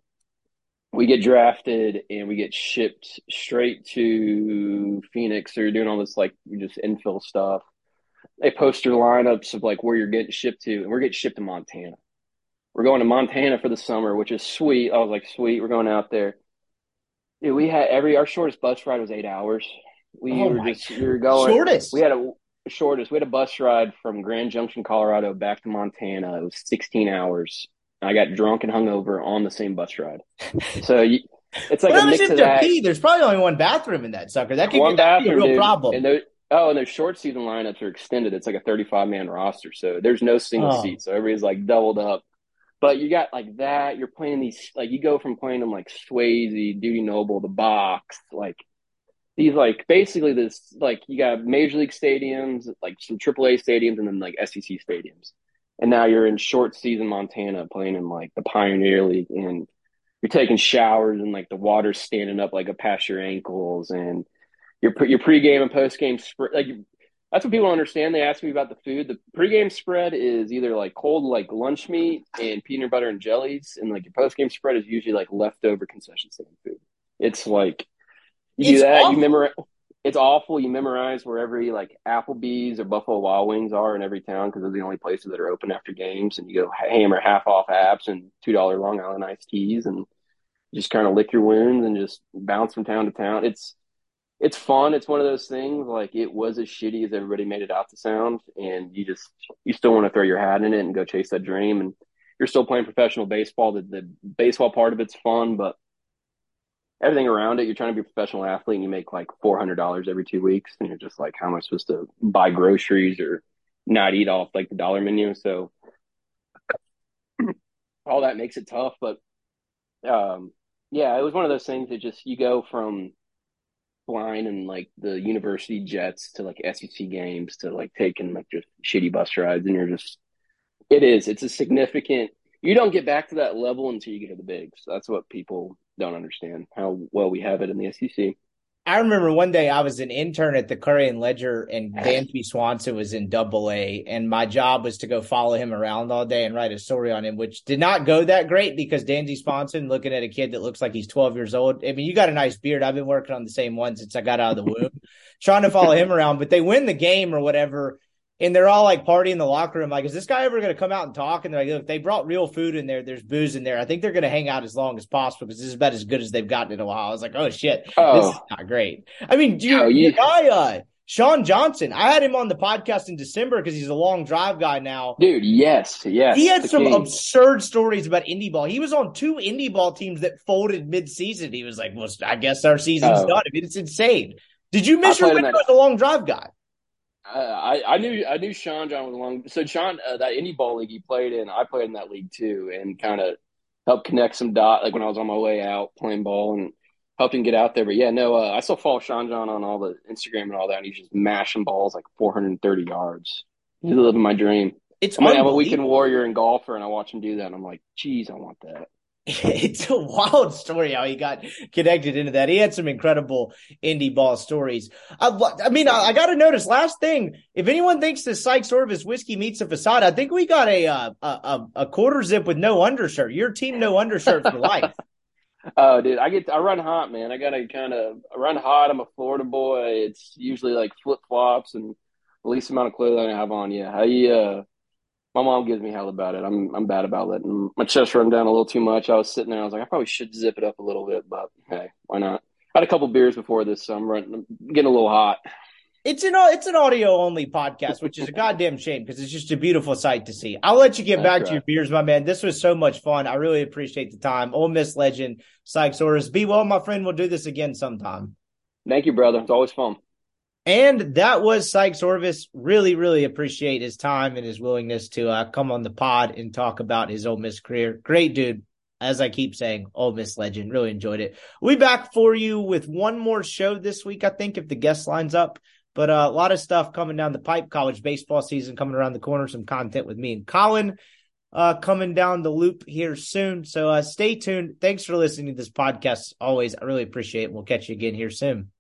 We get drafted and we get shipped straight to Phoenix. They're doing all this like just infill stuff. They post your lineups of like where you're getting shipped to, and we're getting shipped to Montana. We're going to Montana for the summer, which is sweet. I was like, sweet, we're going out there. Dude, we had every our shortest bus ride was eight hours. We Oh were just we were going Shortest. we had a shortest. We had a bus ride from Grand Junction, Colorado, back to Montana. It was 16 hours. I got drunk and hungover on the same bus ride. [LAUGHS] So you, it's like What a mix of that. pee? There's probably only one bathroom in that sucker. That could One that could be a real dude. problem. And those, oh, and their short season lineups are extended. It's like a 35 man roster. So there's no single Oh. seat. So everybody's like doubled up. But you got like that. You're playing these, like, you go from playing them like Swayze, Dudy Noble, the box, like, these like basically this like you got major league stadiums, like some AAA stadiums, and then like SEC stadiums. And now you're in short season Montana playing in like the Pioneer League, and you're taking showers and like the water's standing up like a past your ankles, and your your pregame and postgame spread. Like that's what people understand. They ask me about the food. The pregame spread is either like cold like lunch meat and peanut butter and jellies, and like your postgame spread is usually like leftover concession stand food. It's like you It's do that, awful. you memorize. It's awful. You memorize where every like Applebee's or Buffalo Wild Wings are in every town because they're the only places that are open after games, and you go hammer half off apps and two dollar Long Island iced teas, and just kind of lick your wounds and just bounce from town to town. It's it's fun. It's one of those things like it was as shitty as everybody made it out to sound, and you just you still want to throw your hat in it and go chase that dream. And you're still playing professional baseball. The the baseball part of it's fun, but everything around it, you're trying to be a professional athlete, and you make like four hundred dollars every two weeks, and you're just like, how am I supposed to buy groceries or not eat off like the dollar menu? So [CLEARS THROAT] all that makes it tough, but um, yeah, it was one of those things that just you go from flying and like the university jets to like SEC games to like taking like just shitty bus rides, and you're just it is it's a significant. You don't get back to that level until you get to the bigs. That's what people don't understand how well we have it in the SEC. I remember one day I was an intern at the Clarion Ledger and Dansby Swanson was in double A and my job was to go follow him around all day and write a story on him, which did not go that great because Dansby Swanson looking at a kid that looks like he's 12 years old. I mean, you got a nice beard. I've been working on the same one since I got out of the womb, [LAUGHS] trying to follow him around, but they win the game or whatever and they're all like partying in the locker room. Like, is this guy ever going to come out and talk? And they're like, look, they brought real food in there. There's booze in there. I think they're going to hang out as long as possible because this is about as good as they've gotten in a while. I was like, oh shit, oh. this is not great. I mean, do you, oh, you... guy, uh, Sean Johnson, I had him on the podcast in December because he's a long drive guy now. Dude, yes, yes. He had some king. absurd stories about indie ball. He was on two indie ball teams that folded mid-season. He was like, well, I guess our season's oh. done. I mean, it's insane. Did you miss your window as a long drive guy? I, I knew I knew Sean John was long. So Sean, uh, that indie ball league he played in, I played in that league too, and kind of helped connect some dot. Like when I was on my way out playing ball and helping get out there. But yeah, no, uh, I still follow Sean John on all the Instagram and all that, and he's just mashing balls like 430 yards. He's living my dream. It's I am a weekend warrior and golfer, and I watch him do that. and I'm like, geez, I want that. [LAUGHS] it's a wild story how he got connected into that. He had some incredible indie ball stories. I, I mean, I, I got to notice last thing. If anyone thinks the Sikes Orvis whiskey meets a facade, I think we got a, uh, a, a, a quarter zip with no undershirt. Your team, no undershirt for life. [LAUGHS] Oh, dude, I get I run hot, man. I gotta kind of run hot. I'm a Florida boy. It's usually like flip flops and the least amount of clothing I have on. Yeah, I uh, my mom gives me hell about it. I'm I'm bad about letting my chest run down a little too much. I was sitting there, I was like, I probably should zip it up a little bit, but hey, why not? I had a couple beers before this, so I'm, running, I'm getting a little hot. It's an it's an audio only podcast, which is a goddamn shame because it's just a beautiful sight to see. I'll let you get That's back right. to your beers, my man. This was so much fun. I really appreciate the time. Ole Miss legend, Sikes. Be well, my friend. We'll do this again sometime. Thank you, brother. It's always fun. And that was Sikes Orvis. Really, really appreciate his time and his willingness to uh, come on the pod and talk about his Ole Miss career. Great dude. As I keep saying, Ole Miss legend. Really enjoyed it. We'll back for you with one more show this week, I think, if the guest lines up. But uh, a lot of stuff coming down the pipe. College baseball season coming around the corner. Some content with me and Colin uh, coming down the loop here soon. So uh, stay tuned. Thanks for listening to this podcast. Always, I really appreciate it. We'll catch you again here soon.